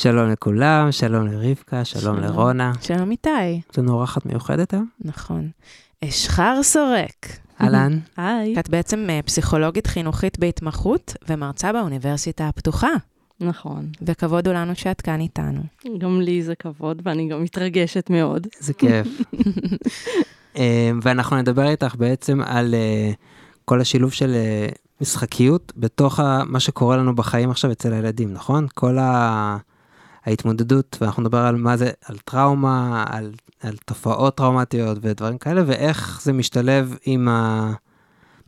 שלום לכולם, שלום לרבקה, שלום, שלום. לרונה. שלום איתי. יש לנו אורחת מיוחדת היום? נכון. אשחר סורק. אהלן. היי. את בעצם אה, פסיכולוגית חינוכית בהתמחות ומרצה באוניברסיטה הפתוחה. נכון. וכבוד הוא לנו שאת כאן איתנו. גם לי זה כבוד, ואני גם מתרגשת מאוד. איזה כיף. אה, ואנחנו נדבר איתך בעצם על אה, כל השילוב של אה, משחקיות בתוך מה שקורה לנו בחיים עכשיו אצל הילדים, נכון? כל ה... ההתמודדות, ואנחנו נדבר על מה זה, על טראומה, על, על תופעות טראומטיות ודברים כאלה, ואיך זה משתלב עם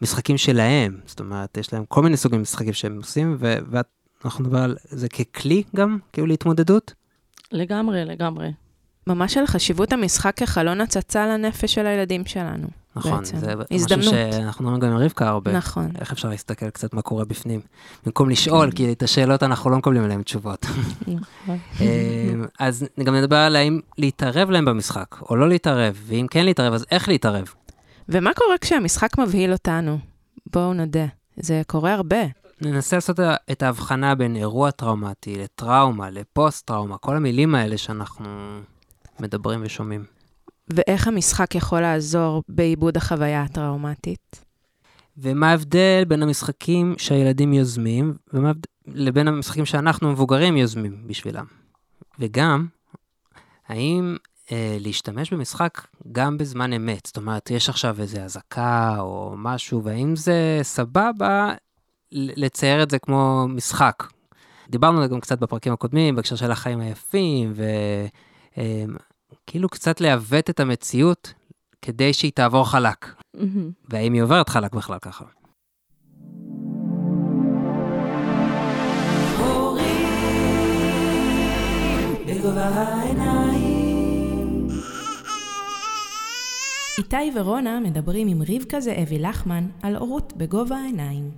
המשחקים שלהם. זאת אומרת, יש להם כל מיני סוגים משחקים שהם עושים, ו- ואנחנו נדבר על זה ככלי גם, כאילו להתמודדות. לגמרי, לגמרי. ממש על חשיבות המשחק כחלון הצצה לנפש של הילדים שלנו. נכון, בעצם. זה הזדמנות. משהו שאנחנו אומרים גם עם רבקה הרבה. נכון. איך אפשר להסתכל קצת מה קורה בפנים, במקום לשאול, כי את השאלות אנחנו לא מקבלים עליהן תשובות. נכון. אה, אז גם נדבר על האם להתערב להם במשחק, או לא להתערב, ואם כן להתערב, אז איך להתערב. ומה קורה כשהמשחק מבהיל אותנו? בואו נודה. זה קורה הרבה. ננסה לעשות את ההבחנה בין אירוע טראומטי לטראומה, לפוסט-טראומה, כל המילים האלה שאנחנו מדברים ושומעים. ואיך המשחק יכול לעזור בעיבוד החוויה הטראומטית? ומה ההבדל בין המשחקים שהילדים יוזמים, ומה לבין המשחקים שאנחנו מבוגרים יוזמים בשבילם. וגם, האם אה, להשתמש במשחק גם בזמן אמת, זאת אומרת, יש עכשיו איזו אזעקה או משהו, והאם זה סבבה לצייר את זה כמו משחק. דיברנו גם קצת בפרקים הקודמים, בהקשר של החיים היפים, וכאילו קצת לעוות את המציאות כדי שהיא תעבור חלק. והאם היא עוברת חלק בכלל ככה. איתי ורונה מדברים עם רבקה זאבי לחמן על הורות בגובה העיניים.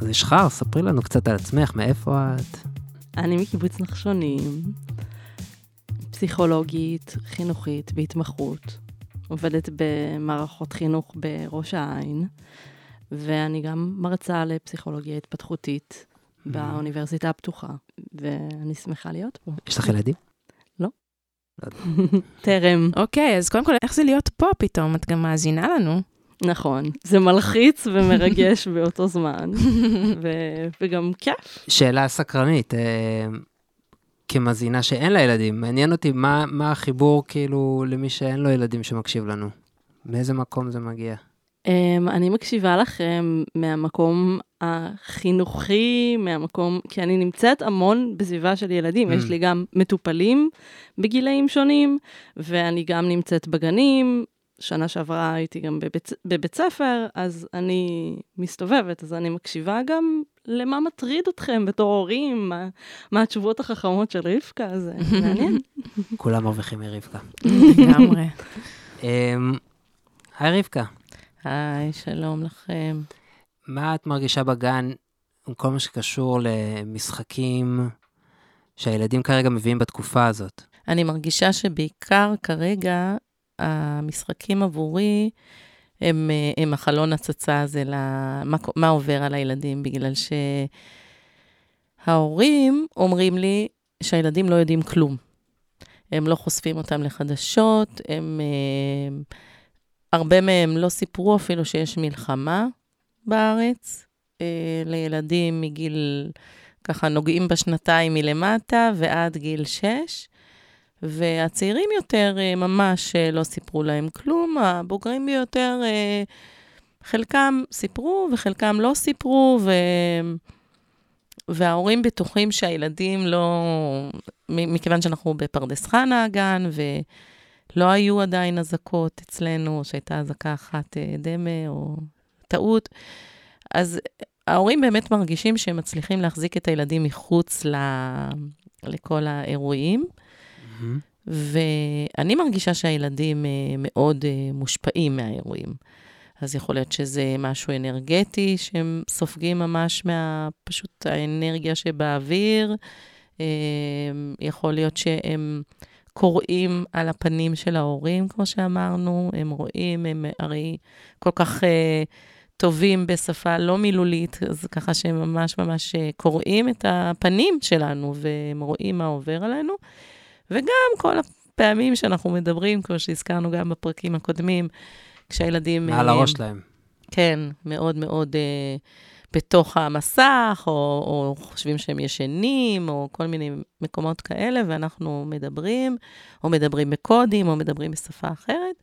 אז ישחר, ספרי לנו קצת על עצמך, מאיפה את? אני מקיבוץ נחשונים, פסיכולוגית, חינוכית, בהתמחות, עובדת במערכות חינוך בראש העין, ואני גם מרצה לפסיכולוגיה התפתחותית באוניברסיטה הפתוחה, ואני שמחה להיות פה. יש לך ילדים? טרם, אוקיי, אז קודם כל, איך זה להיות פה פתאום? את גם מאזינה לנו. נכון. זה מלחיץ ומרגש באותו זמן, ו- וגם כיף. שאלה סקרנית, אה, כמזינה שאין לה ילדים, מעניין אותי מה, מה החיבור כאילו למי שאין לו ילדים שמקשיב לנו. מאיזה מקום זה מגיע? Um, אני מקשיבה לכם מהמקום החינוכי, מהמקום, כי אני נמצאת המון בסביבה של ילדים. Mm. יש לי גם מטופלים בגילאים שונים, ואני גם נמצאת בגנים. שנה שעברה הייתי גם בבית, בבית ספר, אז אני מסתובבת, אז אני מקשיבה גם למה מטריד אתכם בתור הורים, מה, מה התשובות החכמות של רבקה, זה מעניין. כולם מרוויחים מרבקה. לגמרי. אה, היי רבקה, היי, שלום לכם. מה את מרגישה בגן עם כל מה שקשור למשחקים שהילדים כרגע מביאים בתקופה הזאת? אני מרגישה שבעיקר כרגע המשחקים עבורי הם, אה, הם החלון הצצה הזה למה מה עובר על הילדים, בגלל שההורים אומרים לי שהילדים לא יודעים כלום. הם לא חושפים אותם לחדשות, הם... אה, הרבה מהם לא סיפרו אפילו שיש מלחמה בארץ אה, לילדים מגיל, ככה נוגעים בשנתיים מלמטה ועד גיל שש. והצעירים יותר אה, ממש אה, לא סיפרו להם כלום, הבוגרים ביותר, אה, חלקם סיפרו וחלקם לא סיפרו, ו... וההורים בטוחים שהילדים לא... מכיוון שאנחנו בפרדס חנה הגן, ולא היו עדיין אזעקות אצלנו, שהייתה אזעקה אחת דמה או טעות, אז ההורים באמת מרגישים שהם מצליחים להחזיק את הילדים מחוץ ל... לכל האירועים. ואני מרגישה שהילדים אה, מאוד אה, מושפעים מהאירועים. אז יכול להיות שזה משהו אנרגטי, שהם סופגים ממש מה... פשוט האנרגיה שבאוויר. אה, יכול להיות שהם קוראים על הפנים של ההורים, כמו שאמרנו, הם רואים, הם הרי כל כך אה, טובים בשפה לא מילולית, אז ככה שהם ממש ממש קוראים את הפנים שלנו והם רואים מה עובר עלינו. וגם כל הפעמים שאנחנו מדברים, כמו שהזכרנו גם בפרקים הקודמים, כשהילדים... מעל אה, הראש שלהם. כן, מאוד מאוד אה, בתוך המסך, או, או חושבים שהם ישנים, או כל מיני מקומות כאלה, ואנחנו מדברים, או מדברים בקודים, או מדברים בשפה אחרת.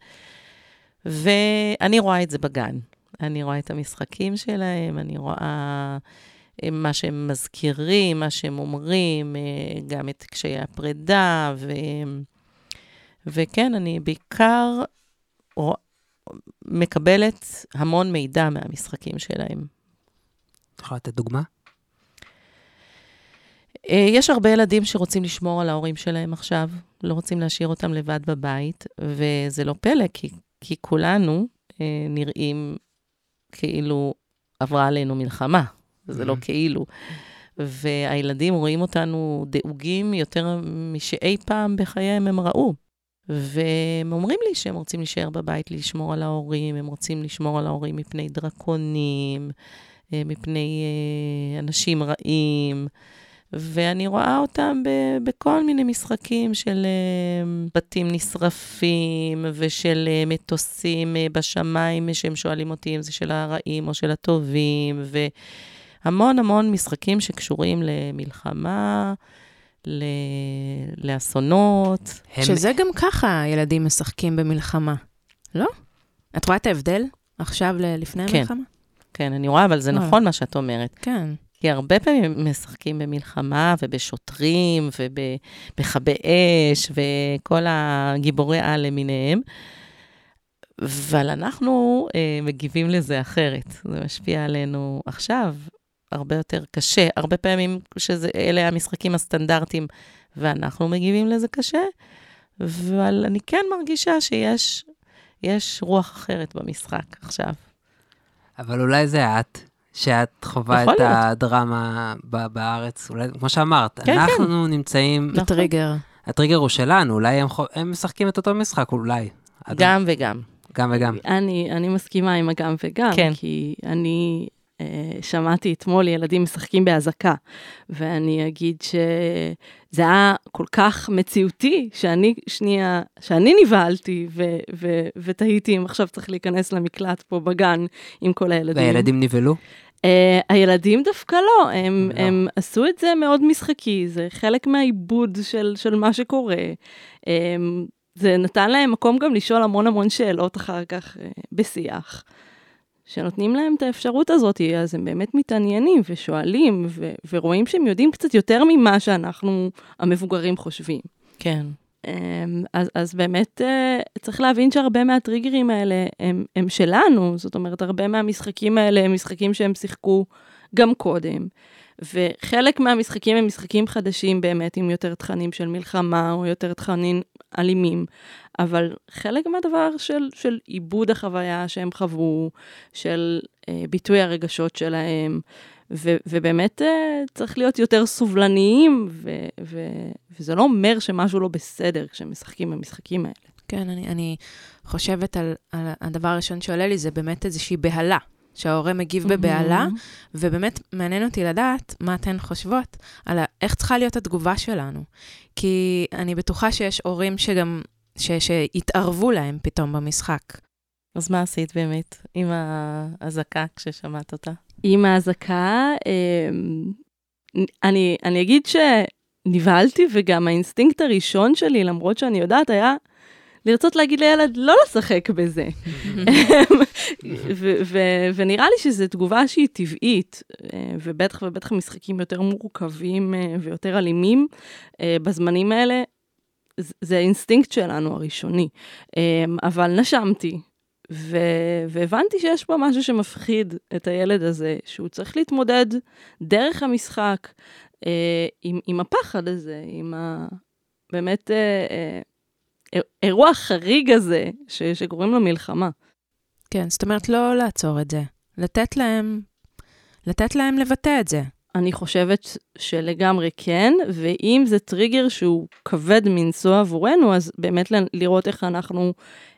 ואני רואה את זה בגן. אני רואה את המשחקים שלהם, אני רואה אה, מה שהם מזכירים, מה שהם אומרים, אה, גם את קשיי הפרידה, ו... וכן, אני בעיקר מקבלת המון מידע מהמשחקים שלהם. את יכולה לתת דוגמה? אה, יש הרבה ילדים שרוצים לשמור על ההורים שלהם עכשיו, לא רוצים להשאיר אותם לבד בבית, וזה לא פלא, כי, כי כולנו אה, נראים כאילו עברה עלינו מלחמה, זה לא. כאילו. והילדים רואים אותנו דאוגים יותר משאי פעם בחייהם הם ראו. והם אומרים לי שהם רוצים להישאר בבית, לשמור על ההורים, הם רוצים לשמור על ההורים מפני דרקונים, אה, מפני אה, אנשים רעים. ואני רואה אותם ב- בכל מיני משחקים של אה, בתים נשרפים ושל מטוסים בשמיים, שהם שואלים אותי אם זה של הרעים או של הטובים, והמון המון משחקים שקשורים למלחמה, ל... לאסונות. הם- שזה גם ככה ילדים משחקים במלחמה, לא? את רואה את ההבדל עכשיו לפני כן. המלחמה? כן, אני רואה, אבל זה אה. נכון מה שאת אומרת. כן. כי הרבה פעמים משחקים במלחמה ובשוטרים ובמכבי אש וכל הגיבורי על למיניהם, אבל אנחנו אה, מגיבים לזה אחרת. זה משפיע עלינו עכשיו הרבה יותר קשה. הרבה פעמים שאלה המשחקים הסטנדרטיים, ואנחנו מגיבים לזה קשה, אבל אני כן מרגישה שיש יש רוח אחרת במשחק עכשיו. אבל אולי זה את, שאת חווה את להיות. הדרמה ב- בארץ, אולי, כמו שאמרת, כן, אנחנו נמצאים, נכון. בטריגר. הטריגר הוא שלנו, אולי הם, חו- הם משחקים את אותו משחק, אולי. גם וגם. גם וגם. אני, אני מסכימה עם הגם וגם, כן. כי אני שמעתי אתמול ילדים משחקים באזעקה, ואני אגיד שזה היה כל כך מציאותי, שאני שנייה, שאני נבהלתי ו- ו- ותהיתי אם עכשיו צריך להיכנס למקלט פה בגן עם כל הילדים. והילדים נבהלו? Uh, הילדים דווקא לא, הם, לא. הם עשו את זה מאוד משחקי, זה חלק מהעיבוד של, של מה שקורה. Um, זה נתן להם מקום גם לשאול המון המון שאלות אחר כך uh, בשיח. שנותנים להם את האפשרות הזאת, אז הם באמת מתעניינים ושואלים ו- ורואים שהם יודעים קצת יותר ממה שאנחנו המבוגרים חושבים. כן. אמ, אז, אז באמת אה, צריך להבין שהרבה מהטריגרים האלה הם, הם שלנו, זאת אומרת, הרבה מהמשחקים האלה הם משחקים שהם שיחקו גם קודם. וחלק מהמשחקים הם משחקים חדשים באמת, עם יותר תכנים של מלחמה או יותר תכנים אלימים, אבל חלק מהדבר של, של עיבוד החוויה שהם חוו, של אה, ביטוי הרגשות שלהם, ו, ובאמת אה, צריך להיות יותר סובלניים, ו, ו, וזה לא אומר שמשהו לא בסדר כשהם משחקים במשחקים האלה. כן, אני, אני חושבת על, על הדבר הראשון שעולה לי, זה באמת איזושהי בהלה, שההורה מגיב בבהלה, ובאמת מעניין אותי לדעת מה אתן חושבות על איך צריכה להיות התגובה שלנו. כי אני בטוחה שיש הורים שגם, ש, שהתערבו להם פתאום במשחק. אז מה עשית באמת עם האזעקה כששמעת אותה? עם האזעקה, אמ, אני, אני אגיד שנבהלתי, וגם האינסטינקט הראשון שלי, למרות שאני יודעת, היה לרצות להגיד לילד לא לשחק בזה. ונראה לי שזו תגובה שהיא טבעית, אה, ובטח ובטח משחקים יותר מורכבים אה, ויותר אלימים אה, בזמנים האלה, זה האינסטינקט שלנו הראשוני. אבל נשמתי, ו- והבנתי שיש פה משהו שמפחיד את הילד הזה, שהוא צריך להתמודד דרך המשחק אה, עם, עם הפחד הזה, עם ה... באמת אה, אה, אירוע חריג הזה, ש- שקוראים לו מלחמה. כן, זאת אומרת, לא לעצור את זה. לתת להם, לתת להם לבטא את זה. אני חושבת שלגמרי כן, ואם זה טריגר שהוא כבד מנשוא עבורנו, אז באמת לראות איך אנחנו,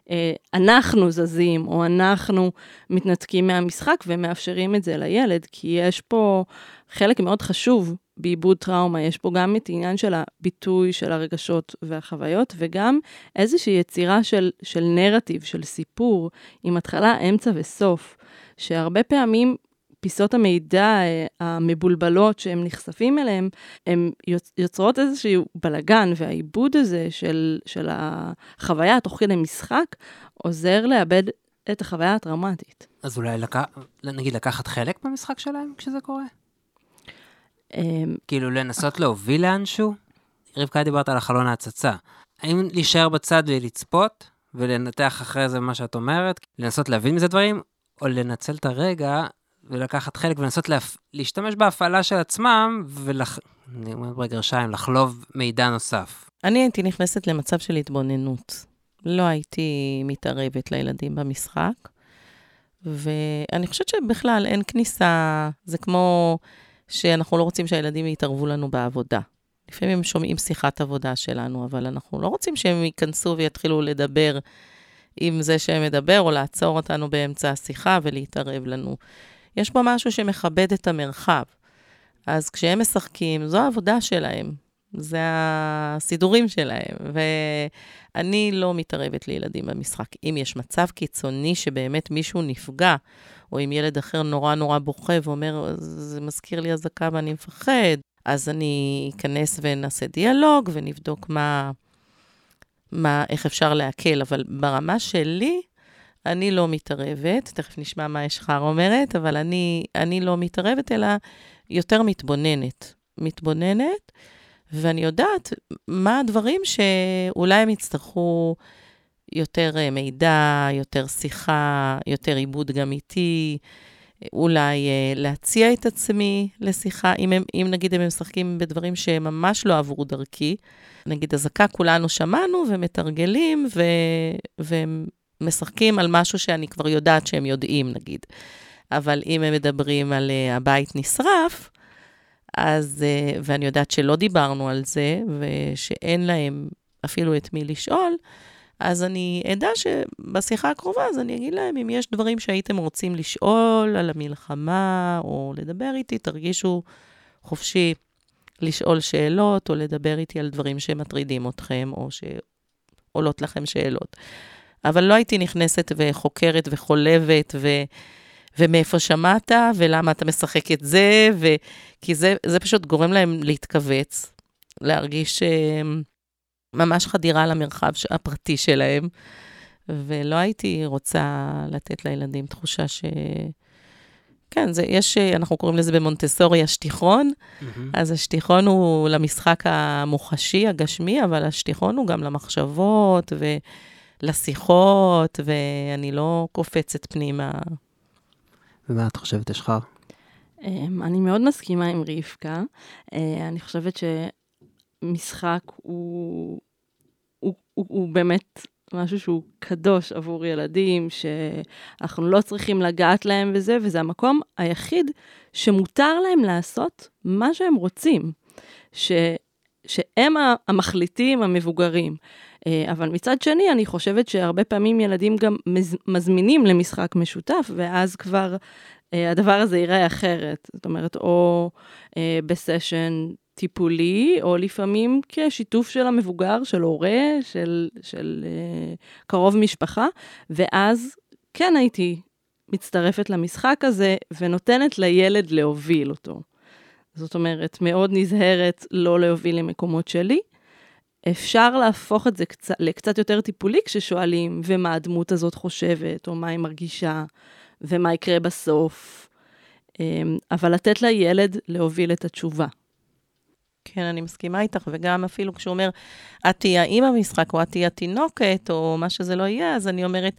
אה, אנחנו זזים, או אנחנו מתנתקים מהמשחק ומאפשרים את זה לילד, כי יש פה חלק מאוד חשוב בעיבוד טראומה, יש פה גם את העניין של הביטוי של הרגשות והחוויות, וגם איזושהי יצירה של, של נרטיב, של סיפור, עם התחלה, אמצע וסוף, שהרבה פעמים פיסות המידע אה, המבולבלות שהם נחשפים אליהם, הן יוצרות איזשהו בלגן, והעיבוד הזה של, של החוויה תוך כדי משחק, עוזר לאבד את החוויה הטראומטית. אז אולי לק... נגיד לקחת חלק במשחק שלהם כשזה קורה? אמ, כאילו לנסות להוביל לאנשהו? רבקה דיברת על החלון ההצצה. האם להישאר בצד ולצפות ולנתח אחרי זה מה שאת אומרת, לנסות להבין מזה דברים, או לנצל את הרגע ולקחת חלק ולנסות להפ... להשתמש בהפעלה של עצמם ולח... אני אומר בגרשיים, לחלוב מידע נוסף. אני הייתי נכנסת למצב של התבוננות. לא הייתי מתערבת לילדים במשחק, ואני חושבת שבכלל אין כניסה, זה כמו שאנחנו לא רוצים שהילדים יתערבו לנו בעבודה. לפעמים הם שומעים שיחת עבודה שלנו, אבל אנחנו לא רוצים שהם ייכנסו ויתחילו לדבר עם זה שהם מדבר, או לעצור אותנו באמצע השיחה ולהתערב לנו. יש פה משהו שמכבד את המרחב. אז כשהם משחקים, זו העבודה שלהם, זה הסידורים שלהם, ואני לא מתערבת לילדים במשחק. אם יש מצב קיצוני שבאמת מישהו נפגע, או אם ילד אחר נורא נורא בוכה ואומר, זה מזכיר לי אזעקה ואני מפחד, אז אני אכנס ונעשה דיאלוג ונבדוק מה, מה, איך אפשר להקל. אבל ברמה שלי, אני לא מתערבת, תכף נשמע מה אשחר אומרת, אבל אני, אני לא מתערבת, אלא יותר מתבוננת. מתבוננת, ואני יודעת מה הדברים שאולי הם יצטרכו יותר אה, מידע, יותר שיחה, יותר עיבוד גם איתי, אולי uh, להציע את עצמי לשיחה, אם, הם, אם נגיד הם משחקים בדברים שהם ממש לא עברו דרכי, נגיד אזעקה כולנו שמענו ומתרגלים, ו, והם משחקים על משהו שאני כבר יודעת שהם יודעים, נגיד. אבל אם הם מדברים על uh, הבית נשרף, אז, uh, ואני יודעת שלא דיברנו על זה, ושאין להם אפילו את מי לשאול, אז אני אדע שבשיחה הקרובה, אז אני אגיד להם, אם יש דברים שהייתם רוצים לשאול על המלחמה, או לדבר איתי, תרגישו חופשי לשאול שאלות, או לדבר איתי על דברים שמטרידים אתכם, או שעולות לכם שאלות. אבל לא הייתי נכנסת וחוקרת וחולבת, ו... ומאיפה שמעת, ולמה אתה משחק את זה, ו... כי זה, זה פשוט גורם להם להתכווץ, להרגיש אה, ממש חדירה למרחב הפרטי שלהם, ולא הייתי רוצה לתת לילדים תחושה ש... כן, זה, יש, אנחנו קוראים לזה במונטסורי השטיחון, mm-hmm. אז השטיחון הוא למשחק המוחשי, הגשמי, אבל השטיחון הוא גם למחשבות ולשיחות, ואני לא קופצת פנימה. ומה את חושבת, אשחר? אמ, אני מאוד מסכימה עם רבקה. אה, אני חושבת משחק הוא, הוא, הוא, הוא באמת משהו שהוא קדוש עבור ילדים, שאנחנו לא צריכים לגעת להם בזה, וזה המקום היחיד שמותר להם לעשות מה שהם רוצים, ש, שהם המחליטים המבוגרים. אה, אבל מצד שני, אני חושבת שהרבה פעמים ילדים גם מזמינים למשחק משותף, ואז כבר אה, הדבר הזה ייראה אחרת. זאת אומרת, או אה, בסשן טיפולי, או לפעמים כשיתוף של המבוגר, של הורה, של, של uh, קרוב משפחה, ואז כן הייתי מצטרפת למשחק הזה ונותנת לילד להוביל אותו. זאת אומרת, מאוד נזהרת לא להוביל למקומות שלי. אפשר להפוך את זה קצת, לקצת יותר טיפולי כששואלים, ומה הדמות הזאת חושבת, או מה היא מרגישה, ומה יקרה בסוף. אמ, אבל לתת לילד להוביל את התשובה. כן, אני מסכימה איתך, וגם אפילו כשהוא אומר, את תהיי האימא במשחק, או את תהיי התינוקת, או מה שזה לא יהיה, אז אני אומרת,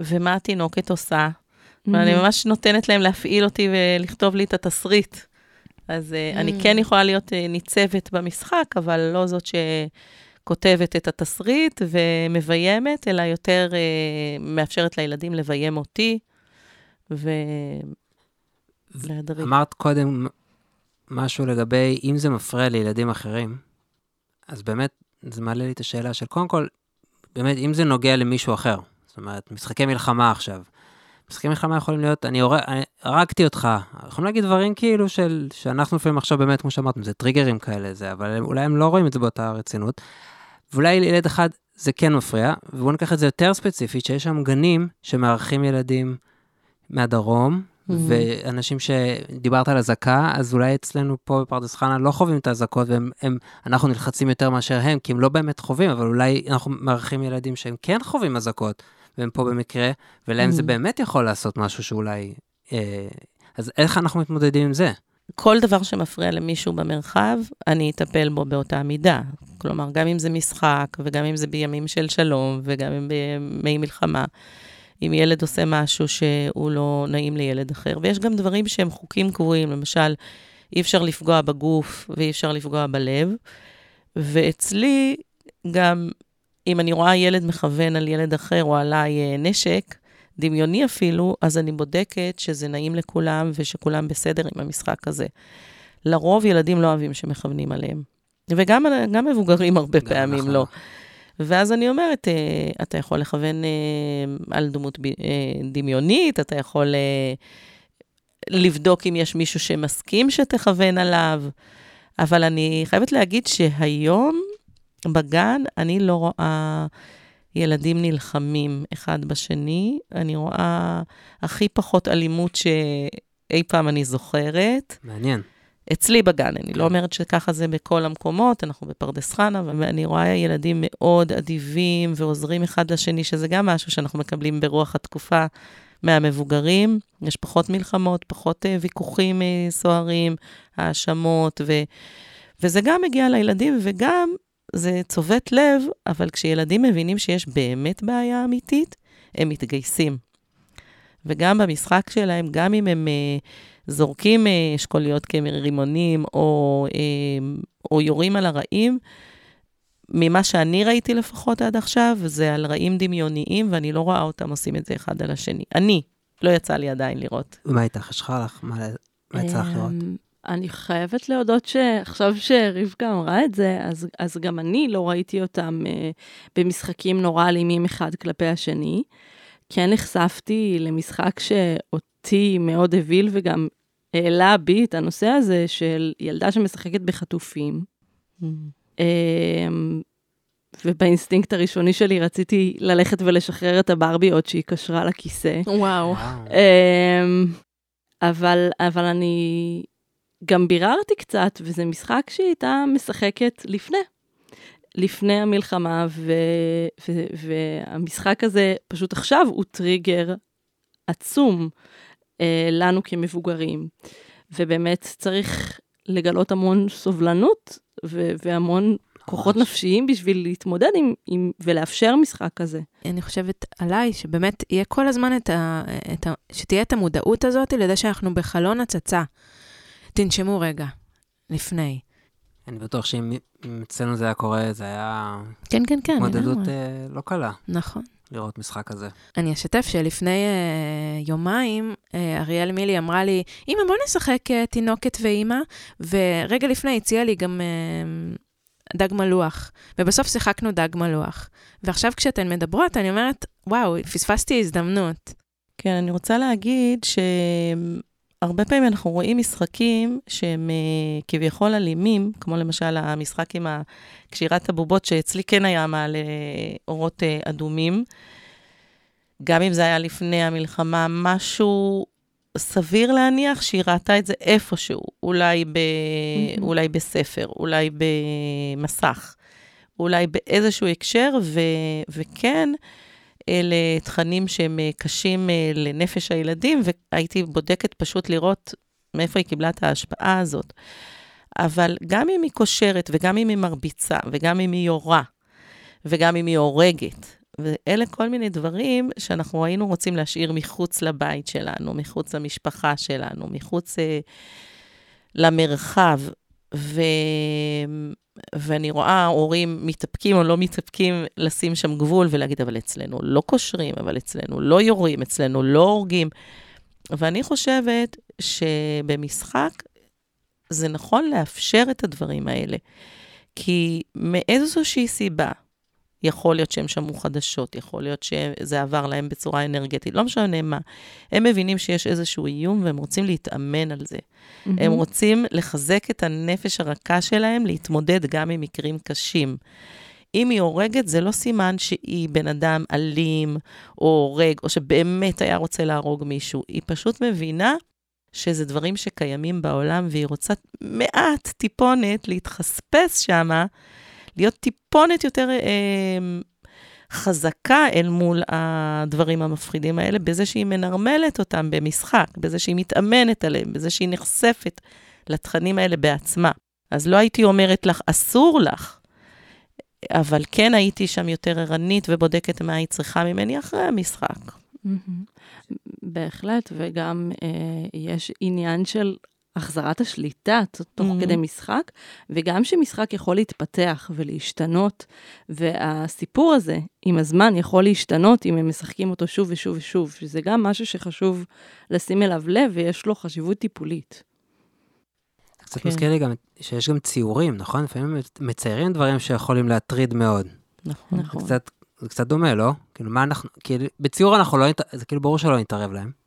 ומה התינוקת עושה? Mm-hmm. ואני ממש נותנת להם להפעיל אותי ולכתוב לי את התסריט. אז mm-hmm. אני כן יכולה להיות uh, ניצבת במשחק, אבל לא זאת שכותבת את התסריט ומביימת, אלא יותר uh, מאפשרת לילדים לביים אותי, ולהדריך. אמרת קודם משהו לגבי אם זה מפריע לילדים אחרים, אז באמת זה מעלה לי את השאלה של קודם כל, באמת, אם זה נוגע למישהו אחר, זאת אומרת, משחקי מלחמה עכשיו, משחקי מלחמה יכולים להיות, אני הרגתי אותך, יכולים להגיד דברים כאילו של, שאנחנו לפעמים עכשיו באמת, כמו שאמרתם, זה טריגרים כאלה, זה, אבל אולי הם לא רואים את זה באותה רצינות. ואולי לילד אחד זה כן מפריע, ובואו ניקח את זה יותר ספציפית, שיש שם גנים שמארחים ילדים מהדרום, Mhm. ואנשים שדיברת על אזעקה, אז אולי אצלנו פה בפרדס חנה לא חווים את האזעקות, ואנחנו נלחצים יותר מאשר הם, כי הם לא באמת חווים, אבל אולי אנחנו מארחים ילדים שהם כן חווים אזעקות, והם פה במקרה, ולהם זה Mhm. באמת יכול לעשות משהו שאולי... אה, אז איך אנחנו מתמודדים עם זה? כל דבר שמפריע למישהו במרחב, אני אטפל בו באותה מידה. כלומר, גם אם זה משחק, וגם אם זה בימים של שלום, וגם אם בימי מלחמה, אם ילד עושה משהו שהוא לא נעים לילד אחר. ויש גם דברים שהם חוקים קבועים, למשל, אי אפשר לפגוע בגוף ואי אפשר לפגוע בלב. ואצלי, גם אם אני רואה ילד מכוון על ילד אחר או עליי אה, נשק, דמיוני אפילו, אז אני בודקת שזה נעים לכולם ושכולם בסדר עם המשחק הזה. לרוב ילדים לא אוהבים שמכוונים עליהם. וגם גם מבוגרים הרבה גם פעמים נכון. לא. ואז אני אומרת, אה, אתה יכול לכוון אה, על דמות דמיונית, אתה יכול לבדוק אם יש מישהו שמסכים שתכוון עליו, אבל אני חייבת להגיד שהיום בגן אני לא רואה ילדים נלחמים אחד בשני, אני רואה הכי פחות אלימות שאי פעם אני זוכרת. מעניין. אצלי בגן, אני לא אומרת שככה זה בכל המקומות, אנחנו בפרדס חנה, ואני רואה ילדים מאוד אדיבים ועוזרים אחד לשני, שזה גם משהו שאנחנו מקבלים ברוח התקופה מהמבוגרים. יש פחות מלחמות, פחות uh, ויכוחים uh, סוערים, האשמות, ו, וזה גם מגיע לילדים, וגם זה צובט לב, אבל כשילדים מבינים שיש באמת בעיה אמיתית, הם מתגייסים. וגם במשחק שלהם, גם אם הם uh, זורקים uh, אשכוליות כרימונים, או, uh, או יורים על הרעים, ממה שאני ראיתי לפחות עד עכשיו, זה על רעים דמיוניים, ואני לא רואה אותם עושים את זה אחד על השני. אני, לא יצא לי עדיין לראות. מה איתך? יש לך לך? מה מה יצא לך לראות? אני חייבת להודות שעכשיו שרבקה אמרה את זה, אז, אז גם אני לא ראיתי אותם uh, במשחקים נורא אלימים אחד כלפי השני. כן נחשפתי למשחק שאותי מאוד הביל וגם העלה בי את הנושא הזה של ילדה שמשחקת בחטופים. אמ, ובאינסטינקט הראשוני שלי רציתי ללכת ולשחרר את הברבי עוד שהיא קשרה לכיסא. וואו. אמ, אבל, אבל אני גם ביררתי קצת, וזה משחק שהיא הייתה משחקת לפני. לפני המלחמה, ו, ו, והמשחק הזה פשוט עכשיו הוא טריגר עצום אה, לנו כמבוגרים. ובאמת צריך לגלות המון סובלנות ו, והמון כוחות. נפשיים בשביל להתמודד עם, עם, ולאפשר משחק כזה. אני חושבת עליי, שבאמת יהיה כל הזמן את ה... את ה שתהיה את המודעות הזאת לזה שאנחנו בחלון הצצה. תנשמו רגע, לפני. אני בטוח שאם אם אצלנו זה היה קורה, זה היה כן, כן, כן, התמודדות. אה, לא קלה נכון. לראות משחק כזה. אני אשתף שלפני אה, יומיים, אה, אריאל מילי אמרה לי, אמא, בוא נשחק אה, תינוקת ואימא, ורגע לפני הציעה לי גם אה, דג מלוח, ובסוף שיחקנו דג מלוח. ועכשיו כשאתן מדברות, אני אומרת, וואו, פספסתי הזדמנות. כן, אני רוצה להגיד שהרבה פעמים אנחנו רואים משחקים שהם אה, כביכול אלימים, כמו למשל המשחק עם קשירת הבובות, שאצלי כן היה מעלה אורות אה, אדומים. גם אם זה היה לפני המלחמה, משהו סביר להניח שהיא ראתה את זה איפשהו, אולי, ב, מהמם. אולי בספר, אולי במסך, אולי באיזשהו הקשר, ו, וכן, אלה תכנים שהם אה, קשים אה, לנפש הילדים, והייתי בודקת פשוט לראות מאיפה היא קיבלה את ההשפעה הזאת. אבל גם אם היא קושרת, וגם אם היא מרביצה, וגם אם היא יורה, וגם אם היא הורגת, ואלה כל מיני דברים שאנחנו היינו רוצים להשאיר מחוץ לבית שלנו, מחוץ למשפחה שלנו, מחוץ אה, למרחב. ו... ואני רואה הורים מתאפקים או לא מתאפקים לשים שם גבול ולהגיד, אבל אצלנו לא קושרים, אבל אצלנו לא יורים, אצלנו לא הורגים. ואני חושבת שבמשחק זה נכון לאפשר את הדברים האלה. כי מאיזושהי סיבה, יכול להיות שהם שמעו חדשות, יכול להיות שזה עבר להם בצורה אנרגטית, לא משנה מה. הם מבינים שיש איזשהו איום והם רוצים להתאמן על זה. Mm-hmm. הם רוצים לחזק את הנפש הרכה שלהם להתמודד גם עם מקרים קשים. אם היא הורגת, זה לא סימן שהיא בן אדם אלים או הורג, או שבאמת היה רוצה להרוג מישהו. היא פשוט מבינה שזה דברים שקיימים בעולם, והיא רוצה מעט, טיפונת, להתחספס שמה, להיות טיפונת יותר אה, חזקה אל מול הדברים המפחידים האלה, בזה שהיא מנרמלת אותם במשחק, בזה שהיא מתאמנת עליהם, בזה שהיא נחשפת לתכנים האלה בעצמה. אז לא הייתי אומרת לך, אסור לך, אבל כן הייתי שם יותר ערנית ובודקת מה היא צריכה ממני אחרי המשחק. בהחלט, וגם אה, יש עניין של החזרת השליטה תוך mm-hmm. כדי משחק, וגם שמשחק יכול להתפתח ולהשתנות, והסיפור הזה עם הזמן יכול להשתנות אם הם משחקים אותו שוב ושוב ושוב, שזה גם משהו שחשוב לשים אליו לב ויש לו חשיבות טיפולית. קצת כן. מזכיר לי גם שיש גם ציורים, נכון? לפעמים מציירים דברים שיכולים להטריד מאוד. נכון. נכון. קצת, זה קצת דומה, לא? כאילו, מה אנחנו, כאילו, בציור אנחנו לא, זה כאילו ברור שלא נתערב להם.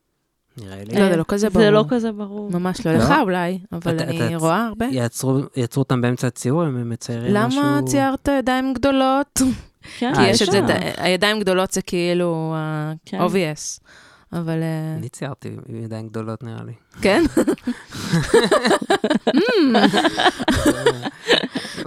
נראה לי. לא, זה לא כזה ברור. זה לא כזה ברור. ממש לא, לך אולי, אבל אני רואה הרבה. יעצרו אותם באמצע הציור, הם מציירים משהו... למה ציירת ידיים גדולות? כן, כי יש את זה, הידיים גדולות זה כאילו כן. obvious. אבל... אני ציירתי עם ידיים גדולות נראה לי. כן?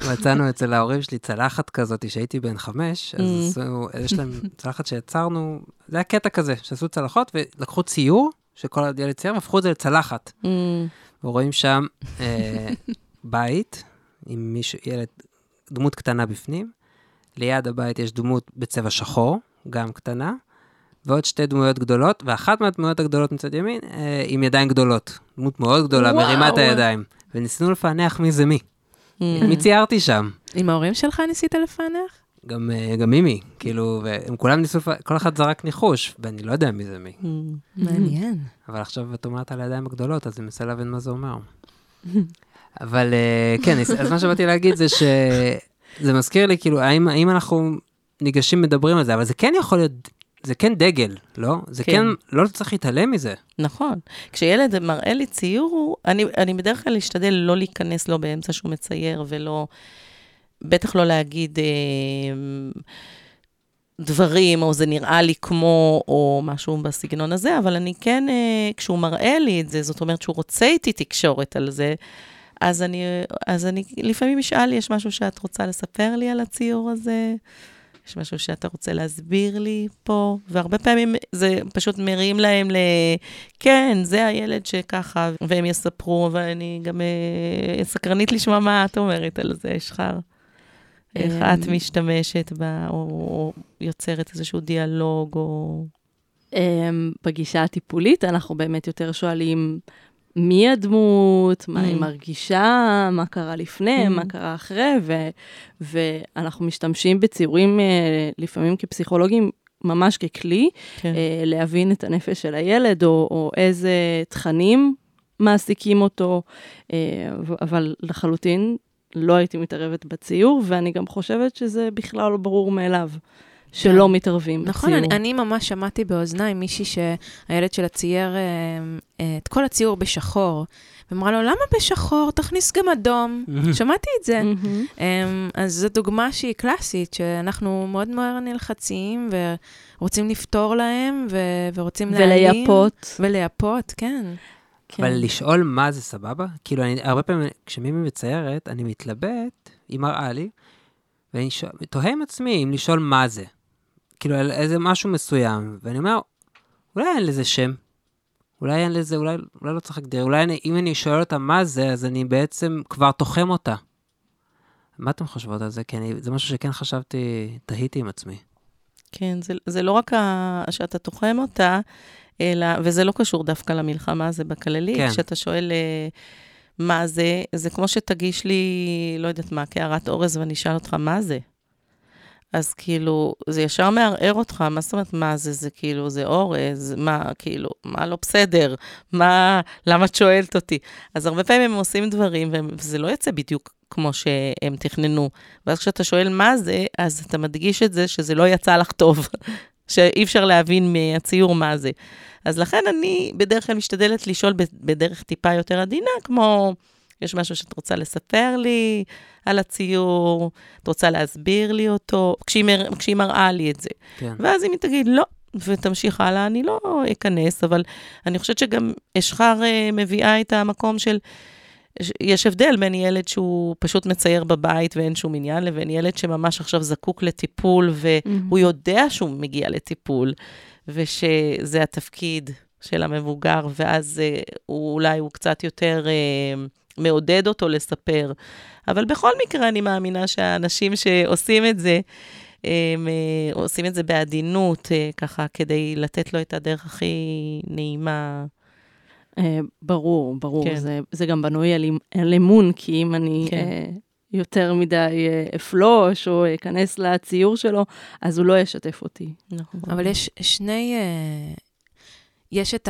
מצאנו אצל ההורים שלי צלחת כזאת, שהייתי בן חמש, אז mm. יש להם צלחת שיצרנו, זה היה קטע כזה, שעשו צלחות ולקחו ציור, שכל ילד צייר, והפכו את זה לצלחת. Mm. ורואים שם אה, בית עם מישהו, ילד, דמות קטנה בפנים, ליד הבית יש דמות בצבע שחור, גם קטנה, ועוד שתי דמויות גדולות, ואחת מהדמויות הגדולות מצד ימין, אה, עם ידיים גדולות. דמות מאוד גדולה, וואו. מרימה את הידיים. וניסינו לפענח מי זה מי. Mm. מי ציירתי שם. עם ההורים שלך ניסית לפענח? גם, אה, גם מימי, כאילו, והם כולם ניסו, כל אחד זרק ניחוש, ואני לא יודע מי זה מי. Mm. מעניין. אבל עכשיו את אומרת על הידיים הגדולות, אז אני מנסה להבין מה זה אומר. אבל אה, כן, אז מה שבאתי להגיד זה שזה מזכיר לי, כאילו, האם, האם אנחנו ניגשים, מדברים על זה, אבל זה כן יכול להיות זה כן דגל, לא? זה כן, כן לא צריך להתעלם מזה. נכון. כשילד מראה לי ציור, אני, אני בדרך כלל אשתדל לא להיכנס לו באמצע שהוא מצייר, ולא, בטח לא להגיד אה, דברים, או זה נראה לי כמו, או משהו בסגנון הזה, אבל אני כן, אה, כשהוא מראה לי את זה, זאת אומרת שהוא רוצה איתי תקשורת על זה, אז אני, אז אני לפעמים אשאל, יש משהו שאת רוצה לספר לי על הציור הזה? יש משהו שאתה רוצה להסביר לי פה? והרבה פעמים זה פשוט מרים להם ל... כן, זה הילד שככה, והם יספרו, אבל אני גם אה, סקרנית לשמוע מה את אומרת על זה, שחר. איך אמ, את משתמשת בה, או יוצרת איזשהו דיאלוג, או... אמ, בגישה הטיפולית אנחנו באמת יותר שואלים מי הדמות, מה היא mm. מרגישה, מה קרה לפני, מה mm. קרה אחרי, ו, ואנחנו משתמשים בציורים אה, לפעמים כפסיכולוגים ממש ככלי, כן. אה, להבין את הנפש של הילד, או, או איזה תכנים מעסיקים אותו, אה, אבל לחלוטין לא הייתי מתערבת בציור, ואני גם חושבת שזה בכלל לא ברור מאליו. שלא כן. מתערבים נכון, בציור. נכון, אני, אני ממש שמעתי באוזניים מישהי שהילד שלה צייר אה, אה, את כל הציור בשחור. ואמרה לו, למה בשחור? תכניס גם אדום. שמעתי את זה. אה, אז זו דוגמה שהיא קלאסית, שאנחנו מאוד מהר נלחצים ורוצים לפתור להם ו- ורוצים להעלים. ולייפות. ולייפות, כן. כן. אבל לשאול מה זה סבבה? כאילו, אני, הרבה פעמים, כשמימי מציירת, אני מתלבט, היא מראה לי, ואני תוהה עם עצמי אם לשאול מה זה. כאילו, על איזה משהו מסוים, ואני אומר, אולי אין לזה שם. אולי אין לזה, אולי, אולי לא צריך להגדיר, אולי אני, אם אני שואל אותה מה זה, אז אני בעצם כבר תוחם אותה. מה אתם חושבות על זה? כי אני, זה משהו שכן חשבתי, תהיתי עם עצמי. כן, זה, זה לא רק ה, שאתה תוחם אותה, אלא, וזה לא קשור דווקא למלחמה, זה בכללי, כן. כשאתה שואל אה, מה זה, זה כמו שתגיש לי, לא יודעת מה, קערת אורז ואני אשאל אותך מה זה. אז כאילו, זה ישר מערער אותך, מה זאת אומרת, מה זה, זה כאילו, זה אורז, מה, כאילו, מה לא בסדר, מה, למה את שואלת אותי? אז הרבה פעמים הם עושים דברים, וזה לא יוצא בדיוק כמו שהם תכננו. ואז כשאתה שואל מה זה, אז אתה מדגיש את זה שזה לא יצא לך טוב, שאי אפשר להבין מהציור מה זה. אז לכן אני בדרך כלל משתדלת לשאול בדרך טיפה יותר עדינה, כמו, יש משהו שאת רוצה לספר לי על הציור, את רוצה להסביר לי אותו, כשהיא, מר, כשהיא מראה לי את זה. כן. ואז אם היא תגיד, לא, ותמשיך הלאה, אני לא אכנס, אבל אני חושבת שגם אשחר uh, מביאה את המקום של... יש הבדל בין ילד שהוא פשוט מצייר בבית ואין שום עניין, לבין ילד שממש עכשיו זקוק לטיפול, והוא mm-hmm. יודע שהוא מגיע לטיפול, ושזה התפקיד של המבוגר, ואז uh, הוא, אולי הוא קצת יותר uh, מעודד אותו לספר. אבל בכל מקרה, אני מאמינה שהאנשים שעושים את זה, הם uh, עושים את זה בעדינות, uh, ככה, כדי לתת לו את הדרך הכי נעימה. Uh, ברור, ברור. כן. זה, זה גם בנוי על, על אמון, כי אם אני... כן. יותר מדי אפלוש או אכנס לציור שלו, אז הוא לא ישתף אותי. נכון. אבל יש שני... יש את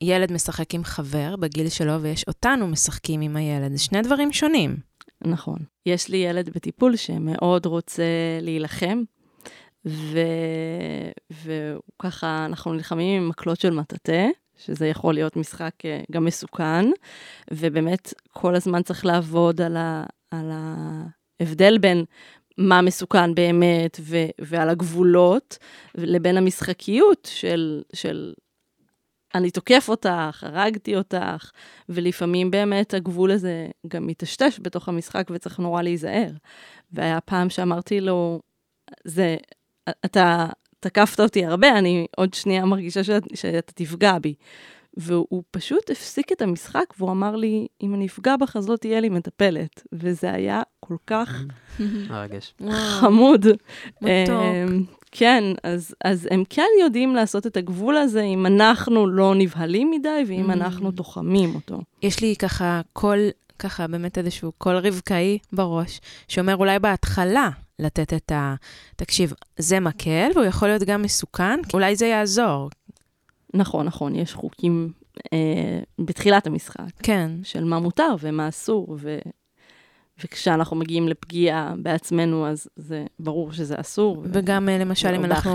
הילד משחק עם חבר בגיל שלו, ויש אותנו משחקים עם הילד. זה שני דברים שונים. נכון. יש לי ילד בטיפול שמאוד רוצה להילחם, ו... וככה אנחנו נלחמים עם מקלות של מטאטא, שזה יכול להיות משחק אה, גם מסוכן, ובאמת כל הזמן צריך לעבוד על, ה... על ההבדל בין מה מסוכן באמת ו... ועל הגבולות, לבין המשחקיות של, של אני תוקף אותך, הרגתי אותך, ולפעמים באמת הגבול הזה גם מטשטש בתוך המשחק וצריך נורא להיזהר. והיה פעם שאמרתי לו, זה, אתה תקפת אותי הרבה, אני עוד שנייה מרגישה שאת, שאתה תפגע בי. והוא פשוט הפסיק את המשחק, והוא אמר לי, אם אני אפגע בך, אז לא תהיה לי מטפלת. וזה היה כל כך חמוד. מתוק. אמ, כן, אז, אז הם כן יודעים לעשות את הגבול הזה אם אנחנו לא נבהלים מדי ואם mm. אנחנו תוחמים אותו. יש לי ככה קול, ככה באמת איזשהו קול רבקאי בראש, שאומר אולי בהתחלה לתת את ה... תקשיב, זה מקל והוא יכול להיות גם מסוכן, אולי זה יעזור. נכון, נכון, יש חוקים אה, בתחילת המשחק. כן. של מה מותר ומה אסור, ו... וכשאנחנו מגיעים לפגיעה בעצמנו, אז זה ברור שזה אסור. וגם ו... למשל, אם אנחנו,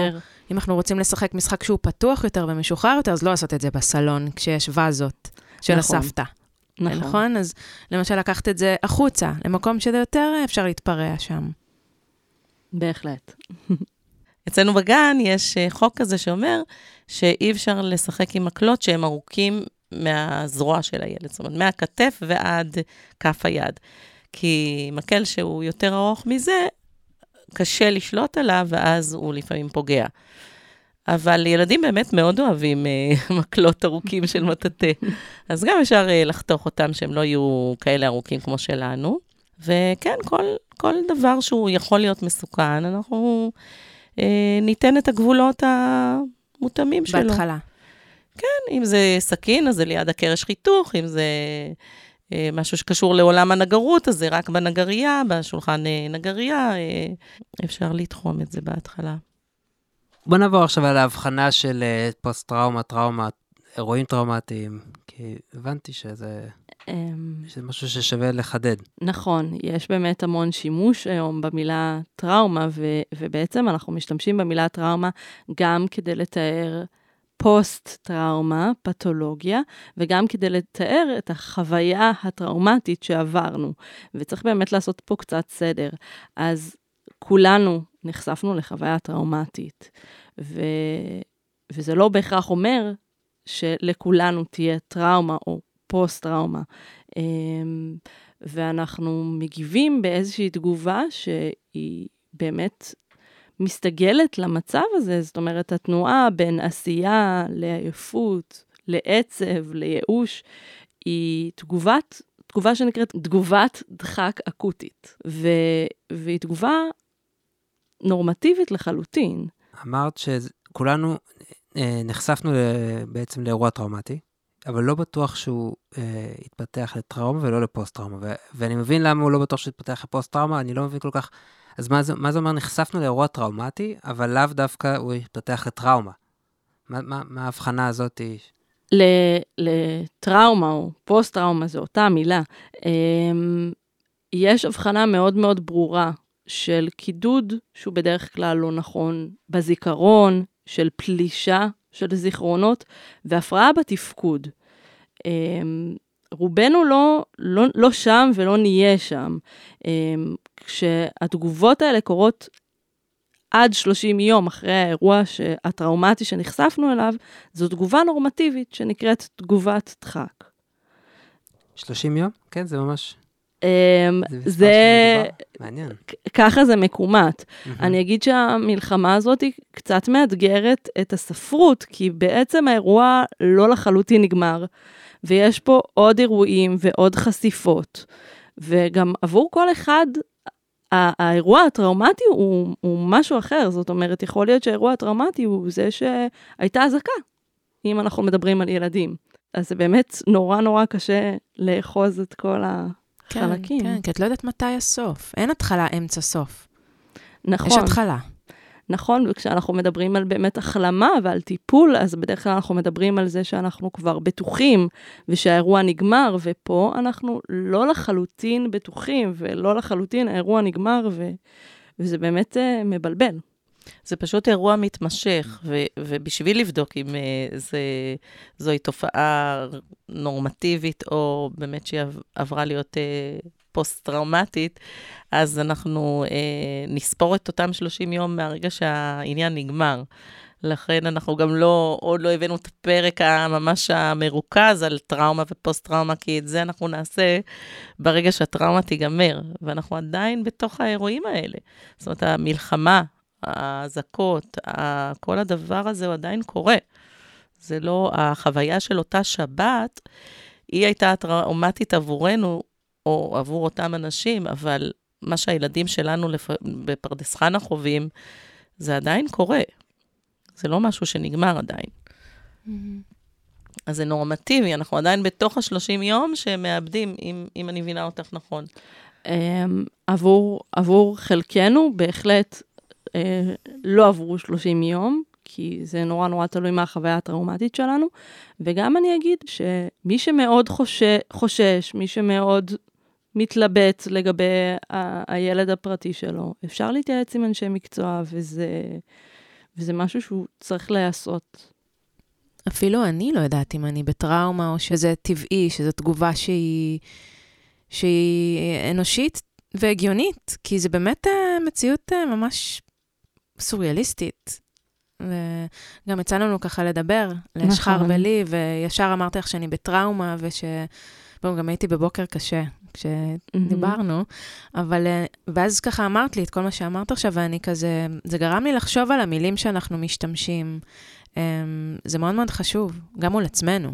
אם אנחנו רוצים לשחק משחק שהוא פתוח יותר ומשוחרר יותר, אז לא לעשות את זה בסלון, כשיש וזות של נכון. הסבתא. נכון. נכון? אז למשל, לקחת את זה החוצה, למקום שזה יותר אפשר להתפרע שם. בהחלט. אצלנו בגן יש אה, חוק כזה שאומר שאי אפשר לשחק עם מקלות שהם ארוכים מהזרוע של הילד, זאת אומרת, מהכתף ועד כף היד. כי מקל שהוא יותר ארוך מזה, קשה לשלוט עליו, ואז הוא לפעמים פוגע. אבל ילדים באמת מאוד אוהבים uh, מקלות ארוכים של מטאטא, אז גם אפשר uh, לחתוך אותם שהם לא יהיו כאלה ארוכים כמו שלנו. וכן, כל, כל דבר שהוא יכול להיות מסוכן, אנחנו uh, ניתן את הגבולות המותאמים שלו. בהתחלה. כן, אם זה סכין, אז זה ליד הקרש חיתוך, אם זה אה, משהו שקשור לעולם הנגרות, אז זה רק בנגרייה, בשולחן אה, נגרייה, אה, אפשר לתחום את זה בהתחלה. בוא נעבור עכשיו על ההבחנה של פוסט-טראומה, טראומה, אירועים טראומטיים, כי הבנתי שזה... אמ, שזה משהו ששווה לחדד. נכון, יש באמת המון שימוש היום במילה טראומה, ו- ובעצם אנחנו משתמשים במילה טראומה גם כדי לתאר פוסט-טראומה, פתולוגיה, וגם כדי לתאר את החוויה הטראומטית שעברנו. וצריך באמת לעשות פה קצת סדר. אז כולנו נחשפנו לחוויה טראומטית, ו... וזה לא בהכרח אומר שלכולנו תהיה טראומה או פוסט-טראומה. אמ, ואנחנו מגיבים באיזושהי תגובה שהיא באמת מסתגלת למצב הזה, זאת אומרת, התנועה בין עשייה לעייפות, לעצב, לייאוש, היא תגובת, תגובה שנקראת תגובת דחק אקוטית, ו, והיא תגובה נורמטיבית לחלוטין. אמרת שכולנו נחשפנו בעצם לאירוע טראומטי, אבל לא בטוח שהוא אה, יתפתח לטראומה ולא לפוסט-טראומה. ואני מבין למה הוא לא בטוח שהוא יתפתח לפוסט-טראומה, אני לא מבין כל כך אז מה זה, מה זה אומר? נחשפנו לאירוע טראומטי, אבל לאו דווקא הוא יתפתח לטראומה. מה, מה, מה ההבחנה הזאת? לטראומה או פוסט-טראומה, זו אותה מילה. אמ, יש הבחנה מאוד מאוד ברורה של קידוד, שהוא בדרך כלל לא נכון, בזיכרון, של פלישה של זיכרונות, והפרעה בתפקוד. אמ, רובנו לא, לא, לא שם ולא נהיה שם. אמ, כשהתגובות האלה קורות עד 30 יום אחרי האירוע הטראומטי שנחשפנו אליו, זו תגובה נורמטיבית שנקראת תגובת דחק. 30 יום? כן, זה ממש... אמ, זה... מעניין. ככה זה מקומט. אני אגיד שהמלחמה הזאת היא קצת מאתגרת את הספרות, כי בעצם האירוע לא לחלוטין נגמר, ויש פה עוד אירועים ועוד חשיפות, וגם עבור כל אחד, ה- האירוע הטראומטי הוא, הוא משהו אחר, זאת אומרת, יכול להיות שהאירוע הטראומטי הוא זה שהייתה אזעקה, אם אנחנו מדברים על ילדים. אז זה באמת נורא נורא קשה לאחוז את כל כן, כן, כי את לא יודעת מתי הסוף. אין התחלה, אמצע, סוף. נכון. יש התחלה. נכון, וכשאנחנו מדברים על באמת החלמה ועל טיפול, אז בדרך כלל אנחנו מדברים על זה שאנחנו כבר בטוחים ושהאירוע נגמר, ופה אנחנו לא לחלוטין בטוחים, ולא לחלוטין האירוע נגמר, ו... וזה באמת uh, מבלבל. זה פשוט אירוע מתמשך, ו- ובשביל לבדוק אם uh, זה, זוהי תופעה נורמטיבית, או באמת שהיא עב- עברה להיות uh, פוסט-טראומטית, אז אנחנו uh, נספור את אותם 30 יום מהרגע שהעניין נגמר. לכן אנחנו גם לא, עוד לא הבאנו את הפרק הממש המרוכז על טראומה ופוסט-טראומה, כי את זה אנחנו נעשה ברגע שהטראומה תיגמר, ואנחנו עדיין בתוך האירועים האלה. זאת אומרת, המלחמה, האזעקות, כל הדבר הזה הוא עדיין קורה. זה לא, החוויה של אותה שבת, היא הייתה טראומטית עבורנו, או עבור אותם אנשים, אבל מה שהילדים שלנו לפ... בפרדס חנה חווים, זה עדיין קורה. זה לא משהו שנגמר עדיין. אז זה נורמטיבי, אנחנו עדיין בתוך ה-30 יום שמאבדים, אם, אם אני מבינה אותך נכון. Um, עבור, עבור חלקנו, בהחלט לא עברו 30 יום, כי זה נורא נורא תלוי מהחוויה הטראומטית שלנו. וגם אני אגיד שמי שמאוד חושש, חושש מי שמאוד מתלבט לגבי ה- הילד הפרטי שלו, אפשר להתייעץ עם אנשי מקצוע, וזה, וזה משהו שהוא צריך להיעשות. אפילו אני לא יודעת אם אני בטראומה, או שזה טבעי, שזו תגובה שהיא, שהיא אנושית והגיונית, כי זה באמת אה, מציאות אה, ממש סוריאליסטית. וגם יצא לנו ככה לדבר, לשחר נכון. ולי, וישר אמרתי לך שאני בטראומה, וש... בואו, גם הייתי בבוקר קשה כשדיברנו, אבל... אה, ואז ככה אמרת לי את כל מה שאמרת עכשיו, ואני כזה... זה גרם לי לחשוב על המילים שאנחנו משתמשים. אמ, זה מאוד מאוד חשוב, גם מול עצמנו.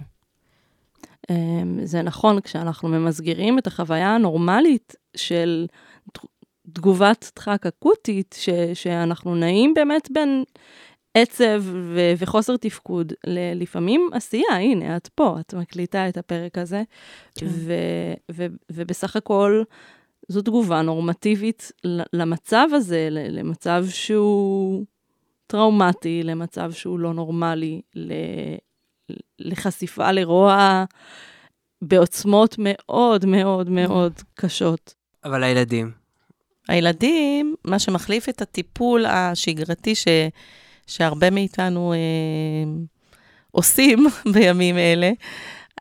אמ, זה נכון, כשאנחנו ממסגרים את החוויה הנורמלית של תגובת דחק אקוטית, ש, שאנחנו נעים באמת בין עצב ו, וחוסר תפקוד ללפעמים עשייה, הנה, את פה, את מקליטה את הפרק הזה, כן. ו, ו, ובסך הכל זו תגובה נורמטיבית למצב הזה, למצב שהוא טראומטי, למצב שהוא לא נורמלי, ל- לחשיפה לרוע בעוצמות מאוד מאוד מאוד קשות. אבל הילדים, הילדים, מה שמחליף את הטיפול השגרתי ש, שהרבה מאיתנו אה, עושים בימים אלה,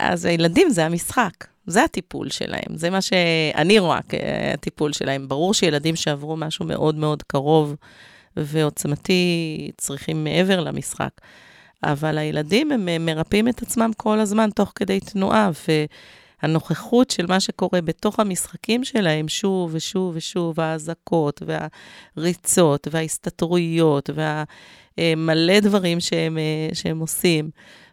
אז הילדים זה המשחק, זה הטיפול שלהם, זה מה שאני רואה כהטיפול שלהם. ברור שילדים שעברו משהו מאוד מאוד קרוב ועוצמתי צריכים מעבר למשחק, אבל הילדים הם מרפאים את עצמם כל הזמן תוך כדי תנועה, והנוכחות של מה שקורה בתוך המשחקים שלהם שוב ושוב ושוב, האזעקות והריצות וההסתתרויות והמלא דברים שהם, אה, שהם עושים,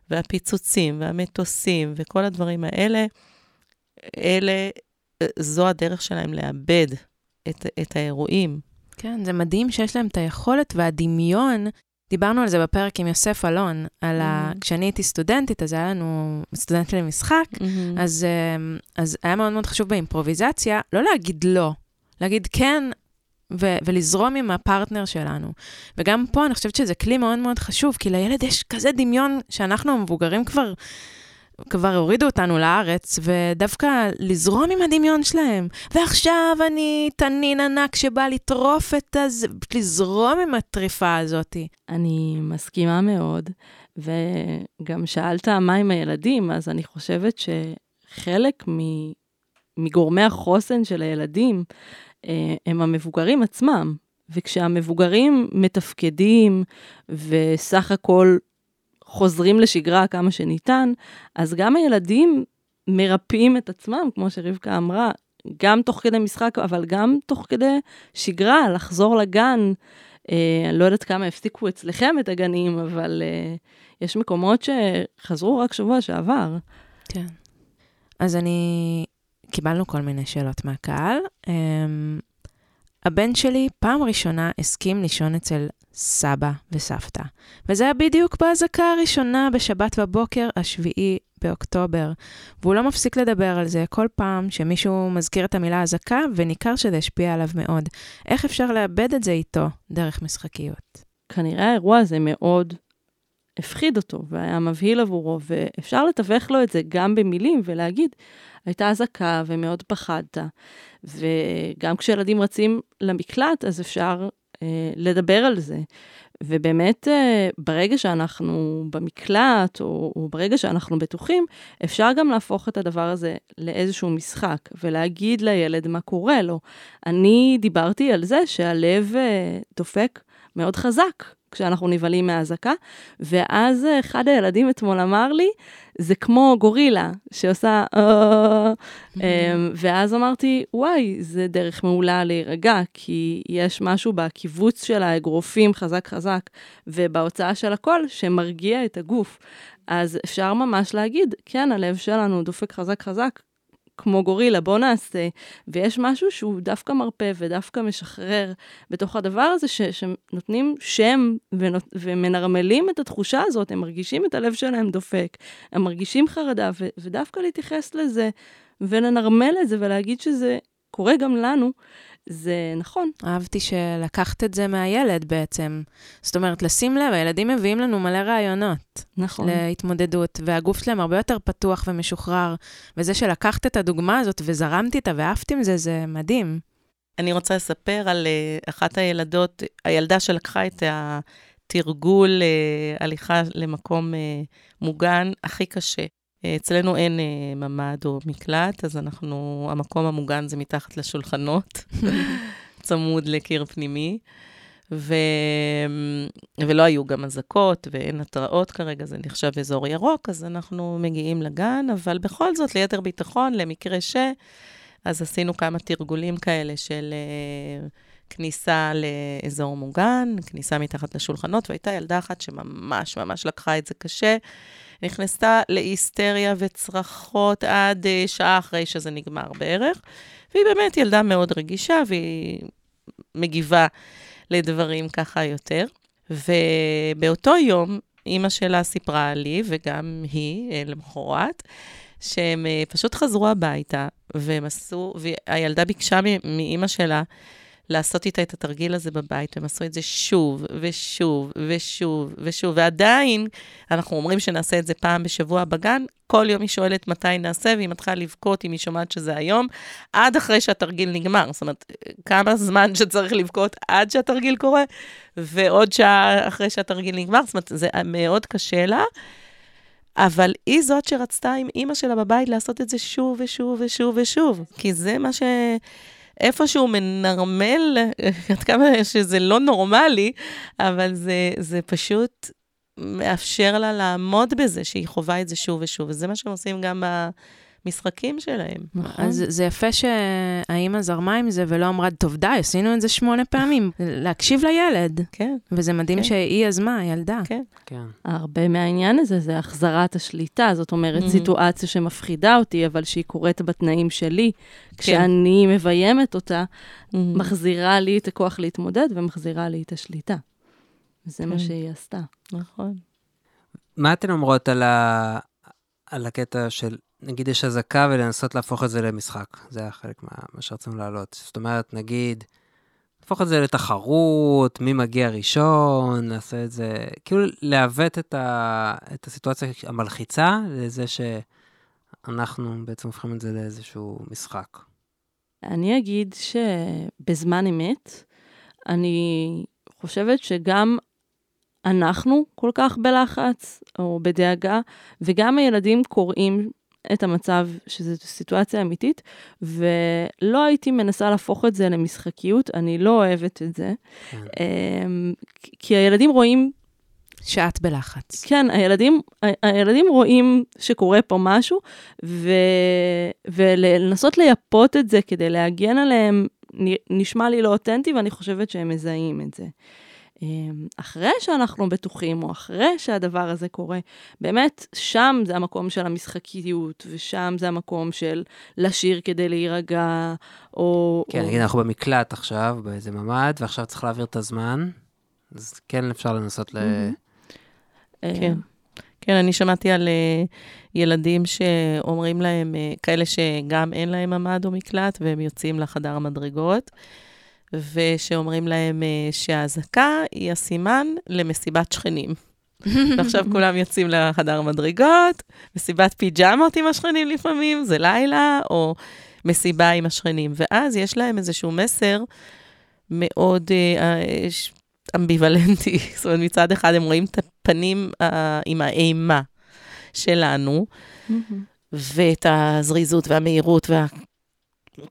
והפיצוצים והמטוסים וכל הדברים האלה, אלה, זו הדרך שלהם לאבד את, את האירועים. כן, זה מדהים שיש להם את היכולת והדמיון. דיברנו על זה בפרק עם יוסף אלון, על ה... Mhm. כשאני הייתי סטודנטית, אז היה לנו סטודנט למשחק, אז, אמ, אז היה מאוד מאוד חשוב באימפרוביזציה, לא להגיד לא, להגיד כן, ו- ולזרום עם הפרטנר שלנו. וגם פה אני חושבת שזה כלי מאוד מאוד חשוב, כי לילד יש כזה דמיון שאנחנו המבוגרים כבר... כבר הורידו אותנו לארץ, ודווקא לזרום עם הדמיון שלהם. ועכשיו אני תנין ענק שבא לטרוף את הזה, לזרום עם הטריפה הזאת. אני מסכימה מאוד, וגם שאלת מה עם הילדים, אז אני חושבת שחלק מגורמי החוסן של הילדים אה, הם המבוגרים עצמם. וכשהמבוגרים מתפקדים וסך הכל חוזרים לשגרה כמה שניתן, אז גם הילדים מרפאים את עצמם, כמו שרבקה אמרה, גם תוך כדי משחק, אבל גם תוך כדי שגרה, לחזור לגן. אה, אני לא יודעת כמה הפסיקו אצלכם את הגנים, אבל אה, יש מקומות שחזרו רק שבוע שעבר. כן. אז אני... קיבלנו כל מיני שאלות מהקהל. אה, הבן שלי פעם ראשונה הסכים לישון אצל סבא וסבתא. וזה היה בדיוק באזעקה הראשונה בשבת בבוקר, השביעי באוקטובר. והוא לא מפסיק לדבר על זה כל פעם שמישהו מזכיר את המילה אזעקה, וניכר שזה השפיע עליו מאוד. איך אפשר לאבד את זה איתו דרך משחקיות? כנראה האירוע הזה מאוד הפחיד אותו והיה מבהיל עבורו, ואפשר לתווך לו את זה גם במילים ולהגיד, הייתה אזעקה ומאוד פחדת. וגם כשילדים רצים למקלט, אז אפשר לדבר על זה. ובאמת, אה, ברגע שאנחנו במקלט, או, או ברגע שאנחנו בטוחים, אפשר גם להפוך את הדבר הזה לאיזשהו משחק, ולהגיד לילד מה קורה לו. אני דיברתי על זה שהלב אה, דופק מאוד חזק כשאנחנו נבהלים מהאזעקה, ואז אחד הילדים אתמול אמר לי, זה כמו גורילה שעושה... אה, אמ, ואז אמרתי, וואי, זה דרך מעולה להירגע, כי יש משהו בקיבוץ של האגרופים חזק חזק, ובהוצאה של הקול שמרגיע את הגוף. אז אפשר ממש להגיד, כן, הלב שלנו דופק חזק חזק, כמו גורילה, בוא נעשה. ויש משהו שהוא דווקא מרפא ודווקא משחרר בתוך הדבר הזה, ש, שנותנים שם ונות, ומנרמלים את התחושה הזאת, הם מרגישים את הלב שלהם דופק, הם מרגישים חרדה, ו, ודווקא להתייחס לזה ולנרמל את זה ולהגיד שזה קורה גם לנו, זה נכון. אהבתי שלקחת את זה מהילד בעצם. זאת אומרת, לשים לב, הילדים מביאים לנו מלא רעיונות. נכון. להתמודדות, והגוף שלהם הרבה יותר פתוח ומשוחרר. וזה שלקחת את הדוגמה הזאת וזרמת איתה ועפת עם זה, זה מדהים. אני רוצה לספר על uh, אחת הילדות, הילדה שלקחה את התרגול uh, הליכה למקום uh, מוגן הכי קשה. אצלנו אין אה, ממ"ד או מקלט, אז אנחנו, המקום המוגן זה מתחת לשולחנות, צמוד לקיר פנימי. ו... ולא היו גם אזעקות ואין התראות כרגע, זה נחשב אזור ירוק, אז אנחנו מגיעים לגן, אבל בכל זאת, ליתר ביטחון, למקרה ש... אז עשינו כמה תרגולים כאלה של uh, כניסה לאזור מוגן, כניסה מתחת לשולחנות, והייתה ילדה אחת שממש ממש לקחה את זה קשה. נכנסה להיסטריה וצרחות עד uh, שעה אחרי שזה נגמר בערך. והיא באמת ילדה מאוד רגישה, והיא מגיבה לדברים ככה יותר. ובאותו יום, אימא שלה סיפרה לי, וגם היא, אה, למחרת, שהם uh, פשוט חזרו הביתה, והם עשו, והילדה ביקשה מאימא שלה לעשות איתה את התרגיל הזה בבית, הם עשו את זה שוב ושוב ושוב ושוב, ועדיין אנחנו אומרים שנעשה את זה פעם בשבוע בגן, כל יום היא שואלת מתי נעשה, והיא מתחילה לבכות אם היא שומעת שזה היום, עד אחרי שהתרגיל נגמר. זאת אומרת, כמה זמן שצריך לבכות עד שהתרגיל קורה, ועוד שעה אחרי שהתרגיל נגמר, זאת אומרת, זה מאוד קשה לה. אבל היא זאת שרצתה עם אימא שלה בבית לעשות את זה שוב ושוב ושוב ושוב, כי זה מה ש... איפשהו מנרמל, עד כמה שזה לא נורמלי, אבל זה, זה פשוט מאפשר לה לעמוד בזה, שהיא חווה את זה שוב ושוב, וזה מה שהם עושים גם במשחקים שלהם. נכון. אז זה יפה שהאימא זרמה עם זה ולא אמרה, טוב, די, עשינו את זה שמונה פעמים. להקשיב לילד. כן. וזה מדהים כן. שהיא יזמה, הילדה. כן. כן. הרבה מהעניין הזה זה החזרת השליטה, זאת אומרת, Mhm. סיטואציה שמפחידה אותי, אבל שהיא קורית בתנאים שלי. כשאני מביימת אותה, מחזירה לי את הכוח להתמודד ומחזירה לי את השליטה. זה מה כן. שהיא עשתה. נכון. מה אתן אומרות על, ה... על הקטע של, נגיד יש אזעקה ולנסות להפוך את זה למשחק? זה היה חלק מה, מה שרצינו להעלות. זאת אומרת, נגיד, להפוך את זה לתחרות, מי מגיע ראשון, נעשה את זה, כאילו לעוות את, ה, את הסיטואציה המלחיצה לזה שאנחנו בעצם הופכים את זה לאיזשהו משחק. אני אגיד שבזמן אמת, אני חושבת שגם אנחנו כל כך בלחץ או בדאגה, וגם הילדים קוראים את המצב שזו סיטואציה אמיתית, ולא הייתי מנסה להפוך את זה למשחקיות, אני לא אוהבת את זה. כן. אמ, כי הילדים רואים... שאת בלחץ. כן, הילדים, הילדים רואים שקורה פה משהו, ו, ולנסות לייפות את זה כדי להגן עליהם, נשמע לי לא אותנטי, ואני חושבת שהם מזהים את זה. אמ, אחרי שאנחנו בטוחים, או אחרי שהדבר הזה קורה, באמת, שם זה המקום של המשחקיות, ושם זה המקום של לשיר כדי להירגע, או... כן, נגיד, או... אנחנו במקלט עכשיו, באיזה ממ"ד, ועכשיו צריך להעביר את הזמן, אז כן אפשר לנסות ל... אה, כן. כן, אני שמעתי על uh, ילדים שאומרים להם, uh, כאלה שגם אין להם ממ"ד או מקלט, והם יוצאים לחדר המדרגות. ושאומרים להם uh, שהאזעקה היא הסימן למסיבת שכנים. ועכשיו כולם יוצאים לחדר מדרגות, מסיבת פיג'מות עם השכנים לפעמים, זה לילה, או מסיבה עם השכנים. ואז יש להם איזשהו מסר מאוד uh, אמביוולנטי. זאת אומרת, מצד אחד הם רואים את הפנים uh, עם האימה שלנו, ואת הזריזות והמהירות וה...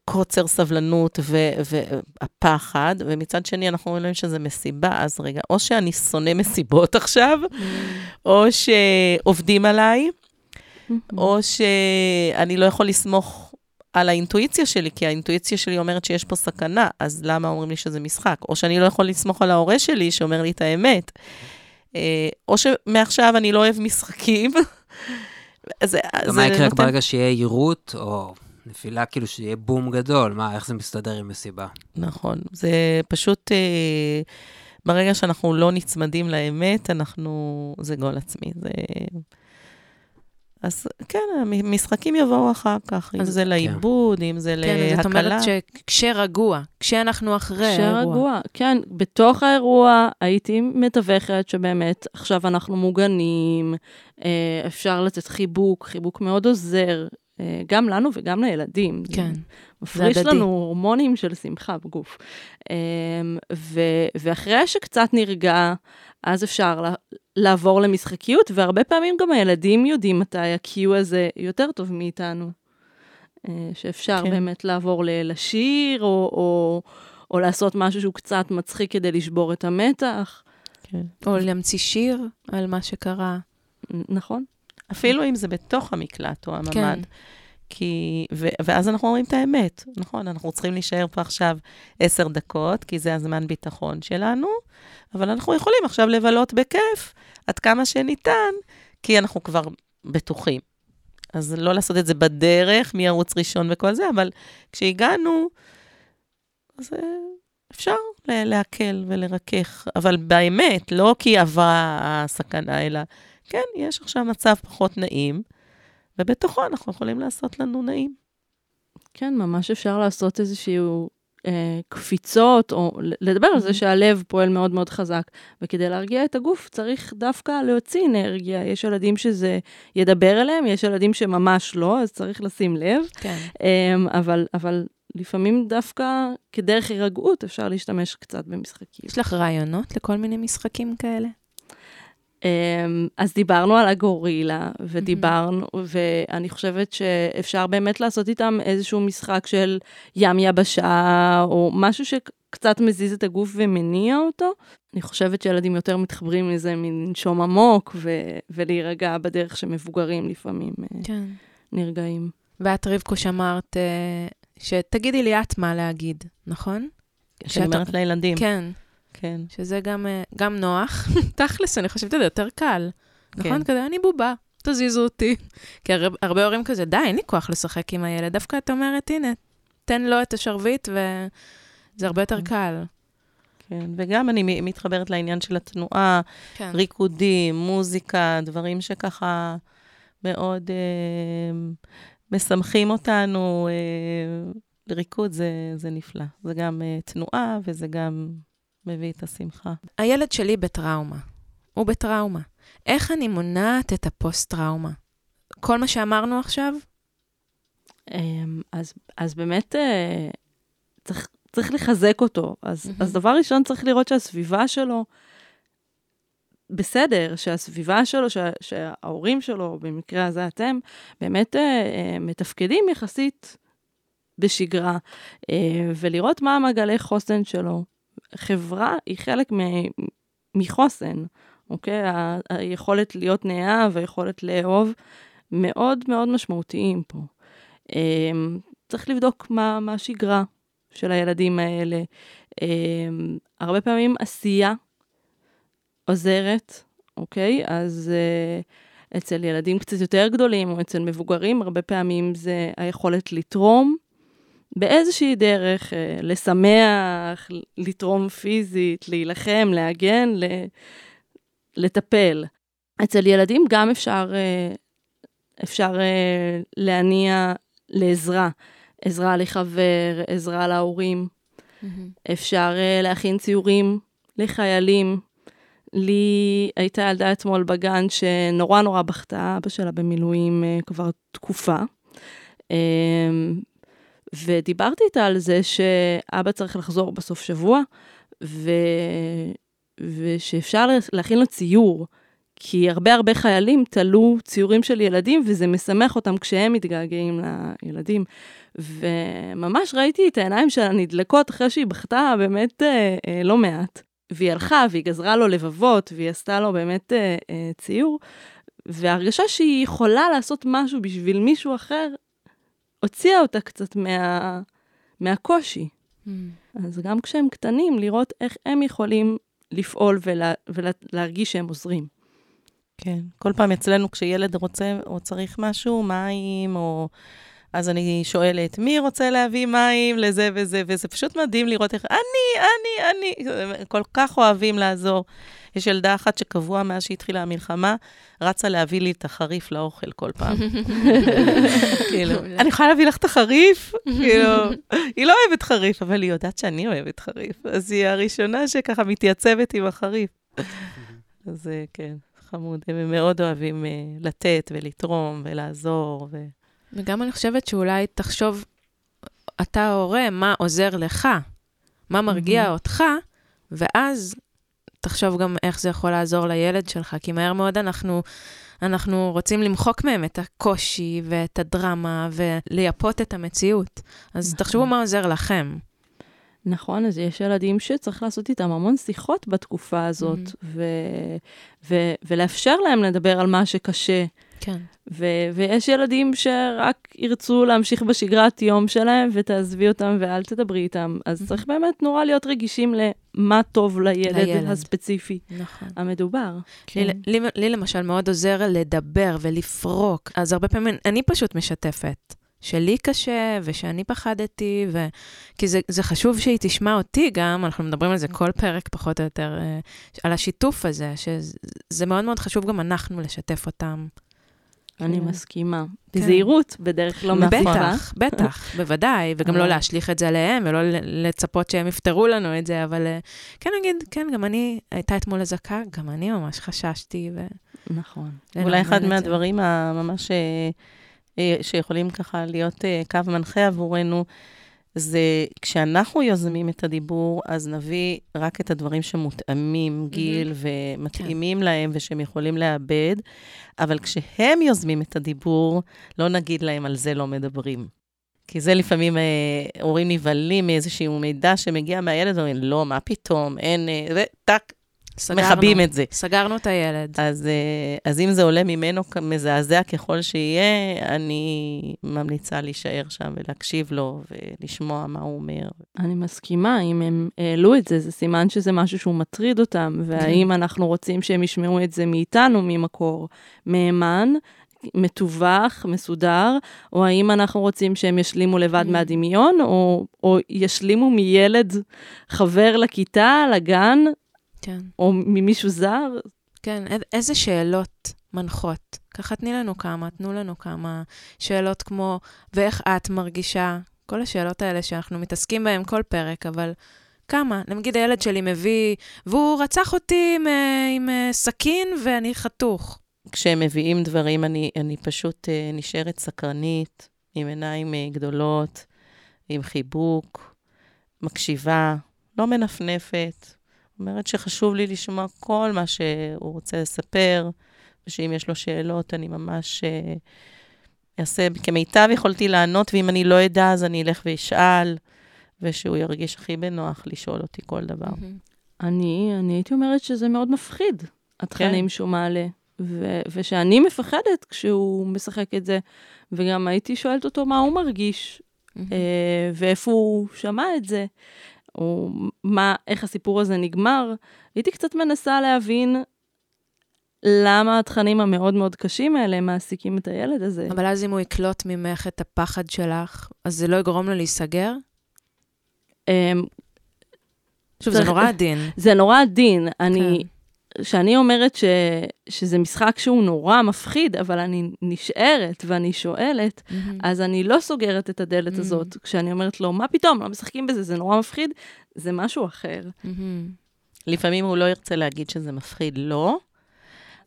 קוצר סבלנות והפחד, ומצד שני אנחנו אומרים שזה מסיבה, אז רגע, או שאני שונא מסיבות עכשיו, mm. או שעובדים עליי, mm-hmm. או שאני לא יכול לסמוך על האינטואיציה שלי, כי האינטואיציה שלי אומרת שיש פה סכנה, אז למה אומרים לי שזה משחק? או שאני לא יכול לסמוך על ההורה שלי שאומר לי את האמת. אה, או שמעכשיו אני לא אוהב משחקים. גם מה יקרה ברגע שיהיה יירוט, או נפילה כאילו שיהיה בום גדול, מה, איך זה מסתדר עם מסיבה? נכון, זה פשוט, אה, ברגע שאנחנו לא נצמדים לאמת, אנחנו, זה גול עצמי, זה... אז כן, המשחקים יבואו אחר כך, אם זה כן. לעיבוד, אם זה להקלה. כן, זאת אומרת שכשרגוע, כשאנחנו אחרי האירוע. כשרגוע, כן. בתוך האירוע הייתי מתווכת שבאמת עכשיו אנחנו מוגנים, אה, אפשר לתת חיבוק, חיבוק מאוד עוזר, גם לנו וגם לילדים. כן, מפריש לנו הורמונים של שמחה בגוף. אמ, ו- ואחרי שקצת נרגע, אז אפשר לעבור למשחקיות, והרבה פעמים גם הילדים יודעים מתי ה-Q הזה יותר טוב מאיתנו. אה, שאפשר כן. באמת לעבור לשיר, או, או, או לעשות משהו שהוא קצת מצחיק כדי לשבור את המתח. כן. או להמציא שיר על מה שקרה. נכון. אפילו אם זה בתוך המקלט או הממ"ד. כן. כי, ו, ואז אנחנו אומרים את האמת, נכון, אנחנו צריכים להישאר פה עכשיו עשר דקות, כי זה הזמן ביטחון שלנו, אבל אנחנו יכולים עכשיו לבלות בכיף עד כמה שניתן, כי אנחנו כבר בטוחים. אז לא לעשות את זה בדרך, מערוץ ראשון וכל זה, אבל כשהגענו, אז אה, אפשר להקל ולרכך, אבל באמת, לא כי עברה הסכנה, אלא כן, יש עכשיו מצב פחות נעים, ובתוכו אנחנו יכולים לעשות לנו נעים. כן, ממש אפשר לעשות איזשהו אה, קפיצות, או לדבר על זה mm-hmm. שהלב פועל מאוד מאוד חזק. וכדי להרגיע את הגוף צריך דווקא להוציא אנרגיה. יש ילדים שזה ידבר אליהם, יש ילדים שממש לא, אז צריך לשים לב. כן. אה, אבל, אבל לפעמים דווקא כדרך הירגעות אפשר להשתמש קצת במשחקים. יש לך רעיונות לכל מיני משחקים כאלה? אמ, אז דיברנו על הגורילה, ודיברנו, ואני חושבת שאפשר באמת לעשות איתם איזשהו משחק של ים יבשה, או משהו שקצת מזיז את הגוף ומניע אותו. אני חושבת שילדים יותר מתחברים לזה מלנשום עמוק ו- ולהירגע בדרך שמבוגרים לפעמים אה, כן. נרגעים. ואת, רבקו, שאמרת, אה, שתגידי לי את מה להגיד, נכון? שאני אומרת לילדים. כן. כן. שזה גם, אה, גם נוח. תכלס, אני חושבת שזה יותר קל. כן. נכון? כזה, אני בובה, תזיזו אותי. כי הרבה, הרבה הורים כזה, די, אין לי כוח לשחק עם הילד. דווקא את אומרת, הנה, תן לו את השרביט, וזה הרבה יותר קל. כן, וגם אני מתחברת לעניין של התנועה, כן. ריקודים, מוזיקה, דברים שככה מאוד אה, משמחים אותנו, אה, ריקוד זה, זה נפלא. זה גם uh, תנועה וזה גם מביא את השמחה. הילד שלי בטראומה. הוא בטראומה. איך אני מונעת את הפוסט-טראומה? כל מה שאמרנו עכשיו? אמ, אז, אז באמת אה, צריך, צריך לחזק אותו. אז, mm-hmm. אז דבר ראשון, צריך לראות שהסביבה שלו בסדר, שהסביבה שלו, שה, שההורים שלו, במקרה הזה אתם, באמת אה, אה, מתפקדים יחסית בשגרה, ולראות מה המעגלי חוסן שלו. חברה היא חלק מ, מחוסן, אוקיי? ה, היכולת להיות נאה והיכולת לאהוב מאוד מאוד משמעותיים פה. אה, צריך לבדוק מה, מה השגרה של הילדים האלה. אה, הרבה פעמים עשייה עוזרת, אוקיי? אז uh, אצל ילדים קצת יותר גדולים או אצל מבוגרים, הרבה פעמים זה היכולת לתרום באיזושהי דרך, uh, לשמח, לתרום פיזית, להילחם, להגן, לטפל. אצל ילדים גם אפשר, uh, אפשר uh, להניע לעזרה, עזרה לחבר, עזרה להורים. Mm-hmm. אפשר uh, להכין ציורים לחיילים, לי הייתה ילדה אתמול בגן שנורא נורא בכתה, אבא שלה במילואים uh, כבר תקופה. Um, ודיברתי איתה על זה שאבא צריך לחזור בסוף שבוע, ו... ושאפשר להכין לו ציור, כי הרבה הרבה חיילים תלו ציורים של ילדים, וזה משמח אותם כשהם מתגעגעים לילדים. וממש ראיתי את העיניים שלה נדלקות אחרי שהיא בכתה באמת אה, אה, לא מעט. והיא הלכה והיא גזרה לו לבבות והיא עשתה לו באמת אה, אה, ציור, וההרגשה שהיא יכולה לעשות משהו בשביל מישהו אחר, הוציאה אותה קצת מה, מהקושי. Mm. אז גם כשהם קטנים, לראות איך הם יכולים לפעול ולה, ולהרגיש שהם עוזרים. כן, כל פעם אצלנו כשילד רוצה או צריך משהו, מים או... אז אני שואלת, מי רוצה להביא מים לזה וזה, וזה פשוט מדהים לראות איך, אני, אני, אני, כל כך אוהבים לעזור. יש ילדה אחת שקבוע מאז שהתחילה המלחמה, רצה להביא לי את החריף לאוכל כל פעם. כאילו, אני יכולה להביא לך את החריף? כאילו, היא לא אוהבת חריף, אבל היא יודעת שאני אוהבת חריף, אז היא הראשונה שככה מתייצבת עם החריף. אז כן, חמוד, הם מאוד אוהבים uh, לתת ולתרום ולעזור. ו... וגם אני חושבת שאולי תחשוב, אתה ההורה, מה עוזר לך, מה מרגיע. אותך, ואז תחשוב גם איך זה יכול לעזור לילד שלך, כי מהר מאוד אנחנו, אנחנו רוצים למחוק מהם את הקושי ואת הדרמה ולייפות את המציאות. אז נכון. תחשבו מה עוזר לכם. נכון, אז יש ילדים שצריך לעשות איתם המון שיחות בתקופה הזאת, mm-hmm. ו- ו- ולאפשר להם לדבר על מה שקשה. כן. ו- ויש ילדים שרק ירצו להמשיך בשגרת יום שלהם, ותעזבי אותם ואל תדברי איתם. אז mm-hmm. צריך באמת נורא להיות רגישים למה טוב לילד, לילד. הספציפי נכון. המדובר. כן. לי, לי, לי למשל מאוד עוזר לדבר ולפרוק, אז הרבה פעמים אני פשוט משתפת. שלי קשה, ושאני פחדתי, ו... כי זה, זה חשוב שהיא תשמע אותי גם, אנחנו מדברים על זה כל פרק פחות או יותר, אה, על השיתוף הזה, שזה מאוד מאוד חשוב גם אנחנו לשתף אותם. אני כן. מסכימה. כן. בזהירות, בדרך לא מפתיחה. בטח, בטח, בוודאי, וגם לא להשליך את זה עליהם, ולא לצפות שהם יפתרו לנו את זה, אבל אה, כן נגיד, כן, גם אני, הייתה אתמול אזעקה, גם אני ממש חששתי. ו... נכון. אולי אחד מהדברים הממש אה, שיכולים ככה להיות קו מנחה עבורנו, זה כשאנחנו יוזמים את הדיבור, אז נביא רק את הדברים שמותאמים גיל mm-hmm. ומתאימים כן. להם ושהם יכולים לאבד, אבל כשהם יוזמים את הדיבור, לא נגיד להם על זה לא מדברים. כי זה לפעמים אה, הורים נבהלים מאיזשהו מידע שמגיע מהילד, אומרים, לא, מה פתאום, אין, אה, וטאק, סגרנו, מכבים את זה. סגרנו את הילד. אז, אה, אז אם זה עולה ממנו מזעזע ככל שיהיה, אני ממליצה להישאר שם ולהקשיב לו ולשמוע מה הוא אומר. אני מסכימה, אם הם העלו את זה, זה סימן שזה משהו שהוא מטריד אותם, והאם אנחנו רוצים שהם ישמעו את זה מאיתנו ממקור מהימן, מתווך, מסודר, או האם אנחנו רוצים שהם ישלימו לבד mm. מהדמיון, או, או ישלימו מילד חבר לכיתה, לגן, כן. או ממישהו זר. כן, איזה שאלות מנחות? ככה תני לנו כמה, תנו לנו כמה שאלות כמו, ואיך את מרגישה כל השאלות האלה שאנחנו מתעסקים בהן כל פרק, אבל כמה? נגיד הילד שלי מביא, והוא רצח אותי עם, אה, עם אה, סכין ואני חתוך. כשהם מביאים דברים, אני, אני פשוט אה, נשארת סקרנית, עם עיניים גדולות, עם חיבוק, מקשיבה, לא מנפנפת. אומרת שחשוב לי לשמוע כל מה שהוא רוצה לספר, ושאם יש לו שאלות, אני ממש אה, אעשה כמיטב יכולתי לענות, ואם אני לא אדע, אז אני אלך ואשאל, ושהוא ירגיש הכי בנוח לשאול אותי כל דבר. אני, אני הייתי אומרת שזה מאוד מפחיד, התכנים כן. שהוא מעלה. ו- ושאני מפחדת כשהוא משחק את זה, וגם הייתי שואלת אותו מה הוא מרגיש, אה, ואיפה הוא שמע את זה, או מה, איך הסיפור הזה נגמר. הייתי קצת מנסה להבין למה התכנים המאוד מאוד קשים האלה מעסיקים את הילד הזה. אבל אז אם הוא יקלוט ממך את הפחד שלך, אז זה לא יגרום לו להיסגר? אמ, שוב, זה נורא עדין. זה נורא עדין. אני, כן. שאני אומרת ש, שזה משחק שהוא נורא מפחיד, אבל אני נשארת ואני שואלת, מהמם. אז אני לא סוגרת את הדלת Mm. הזאת. כשאני אומרת לו, מה פתאום, לא משחקים בזה, זה נורא מפחיד, זה משהו אחר. מהמם. לפעמים הוא לא ירצה להגיד שזה מפחיד, לא,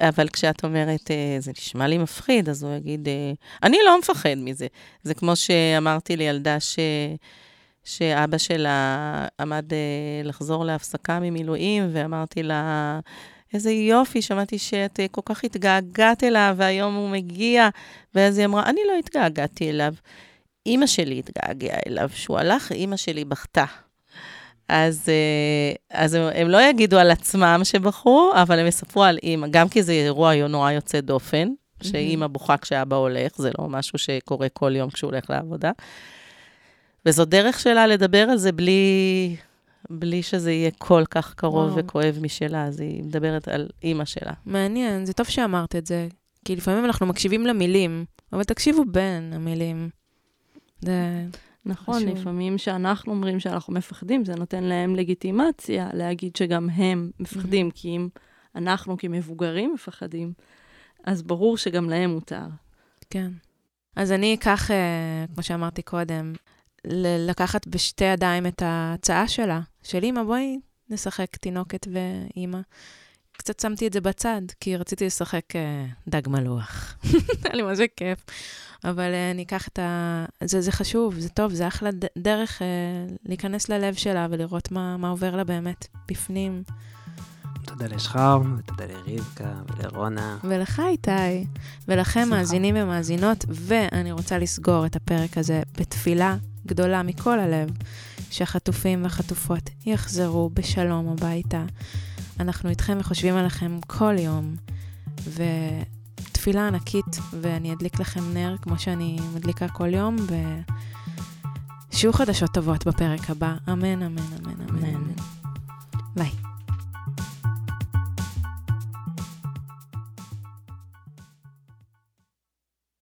אבל כשאת אומרת, אה, זה נשמע לי מפחיד, אז הוא יגיד, אה, אני לא מפחד מזה. זה כמו שאמרתי לילדה ש... שאבא שלה עמד אה, לחזור להפסקה ממילואים, ואמרתי לה, איזה יופי, שמעתי שאת אה, כל כך התגעגעת אליו, והיום הוא מגיע. ואז היא אמרה, אני לא התגעגעתי אליו. אימא שלי התגעגעה אליו. כשהוא הלך, אימא שלי בכתה. אז, אה, אז הם, הם לא יגידו על עצמם שבחרו, אבל הם יספרו על אימא, גם כי זה אירוע נורא יוצא דופן, שאימא בוכה כשאבא הולך, זה לא משהו שקורה כל יום כשהוא הולך לעבודה. וזו דרך שלה לדבר על זה בלי, בלי שזה יהיה כל כך קרוב וואו. וכואב משלה, אז היא מדברת על אימא שלה. מעניין, זה טוב שאמרת את זה. כי לפעמים אנחנו מקשיבים למילים, אבל תקשיבו בין המילים. זה... נכון, חשוב. לפעמים שאנחנו אומרים שאנחנו מפחדים, זה נותן להם לגיטימציה להגיד שגם הם מפחדים, כי אם אנחנו כמבוגרים מפחדים, אז ברור שגם להם מותר. כן. אז אני אקח, אה, כמו שאמרתי קודם, לקחת בשתי ידיים את ההצעה שלה, של אמא, בואי נשחק תינוקת ואימא. קצת שמתי את זה בצד, כי רציתי לשחק אה, דג מלוח. היה לי זה כיף. אבל אה, אני אקח את ה... זה, זה חשוב, זה טוב, זה אחלה ד- דרך אה, להיכנס ללב שלה ולראות מה, מה עובר לה באמת, בפנים. תודה לשחר, ותודה לרבקה ולרונה. ולך, איתי, ולכם, סליחה. מאזינים ומאזינות, ואני רוצה לסגור את הפרק הזה בתפילה גדולה מכל הלב, שהחטופים והחטופות יחזרו בשלום הביתה. אנחנו איתכם וחושבים עליכם כל יום, ותפילה ענקית, ואני אדליק לכם נר כמו שאני מדליקה כל יום, ושיהיו חדשות טובות בפרק הבא. אמן, אמן, אמן, אמן. אמן. ביי.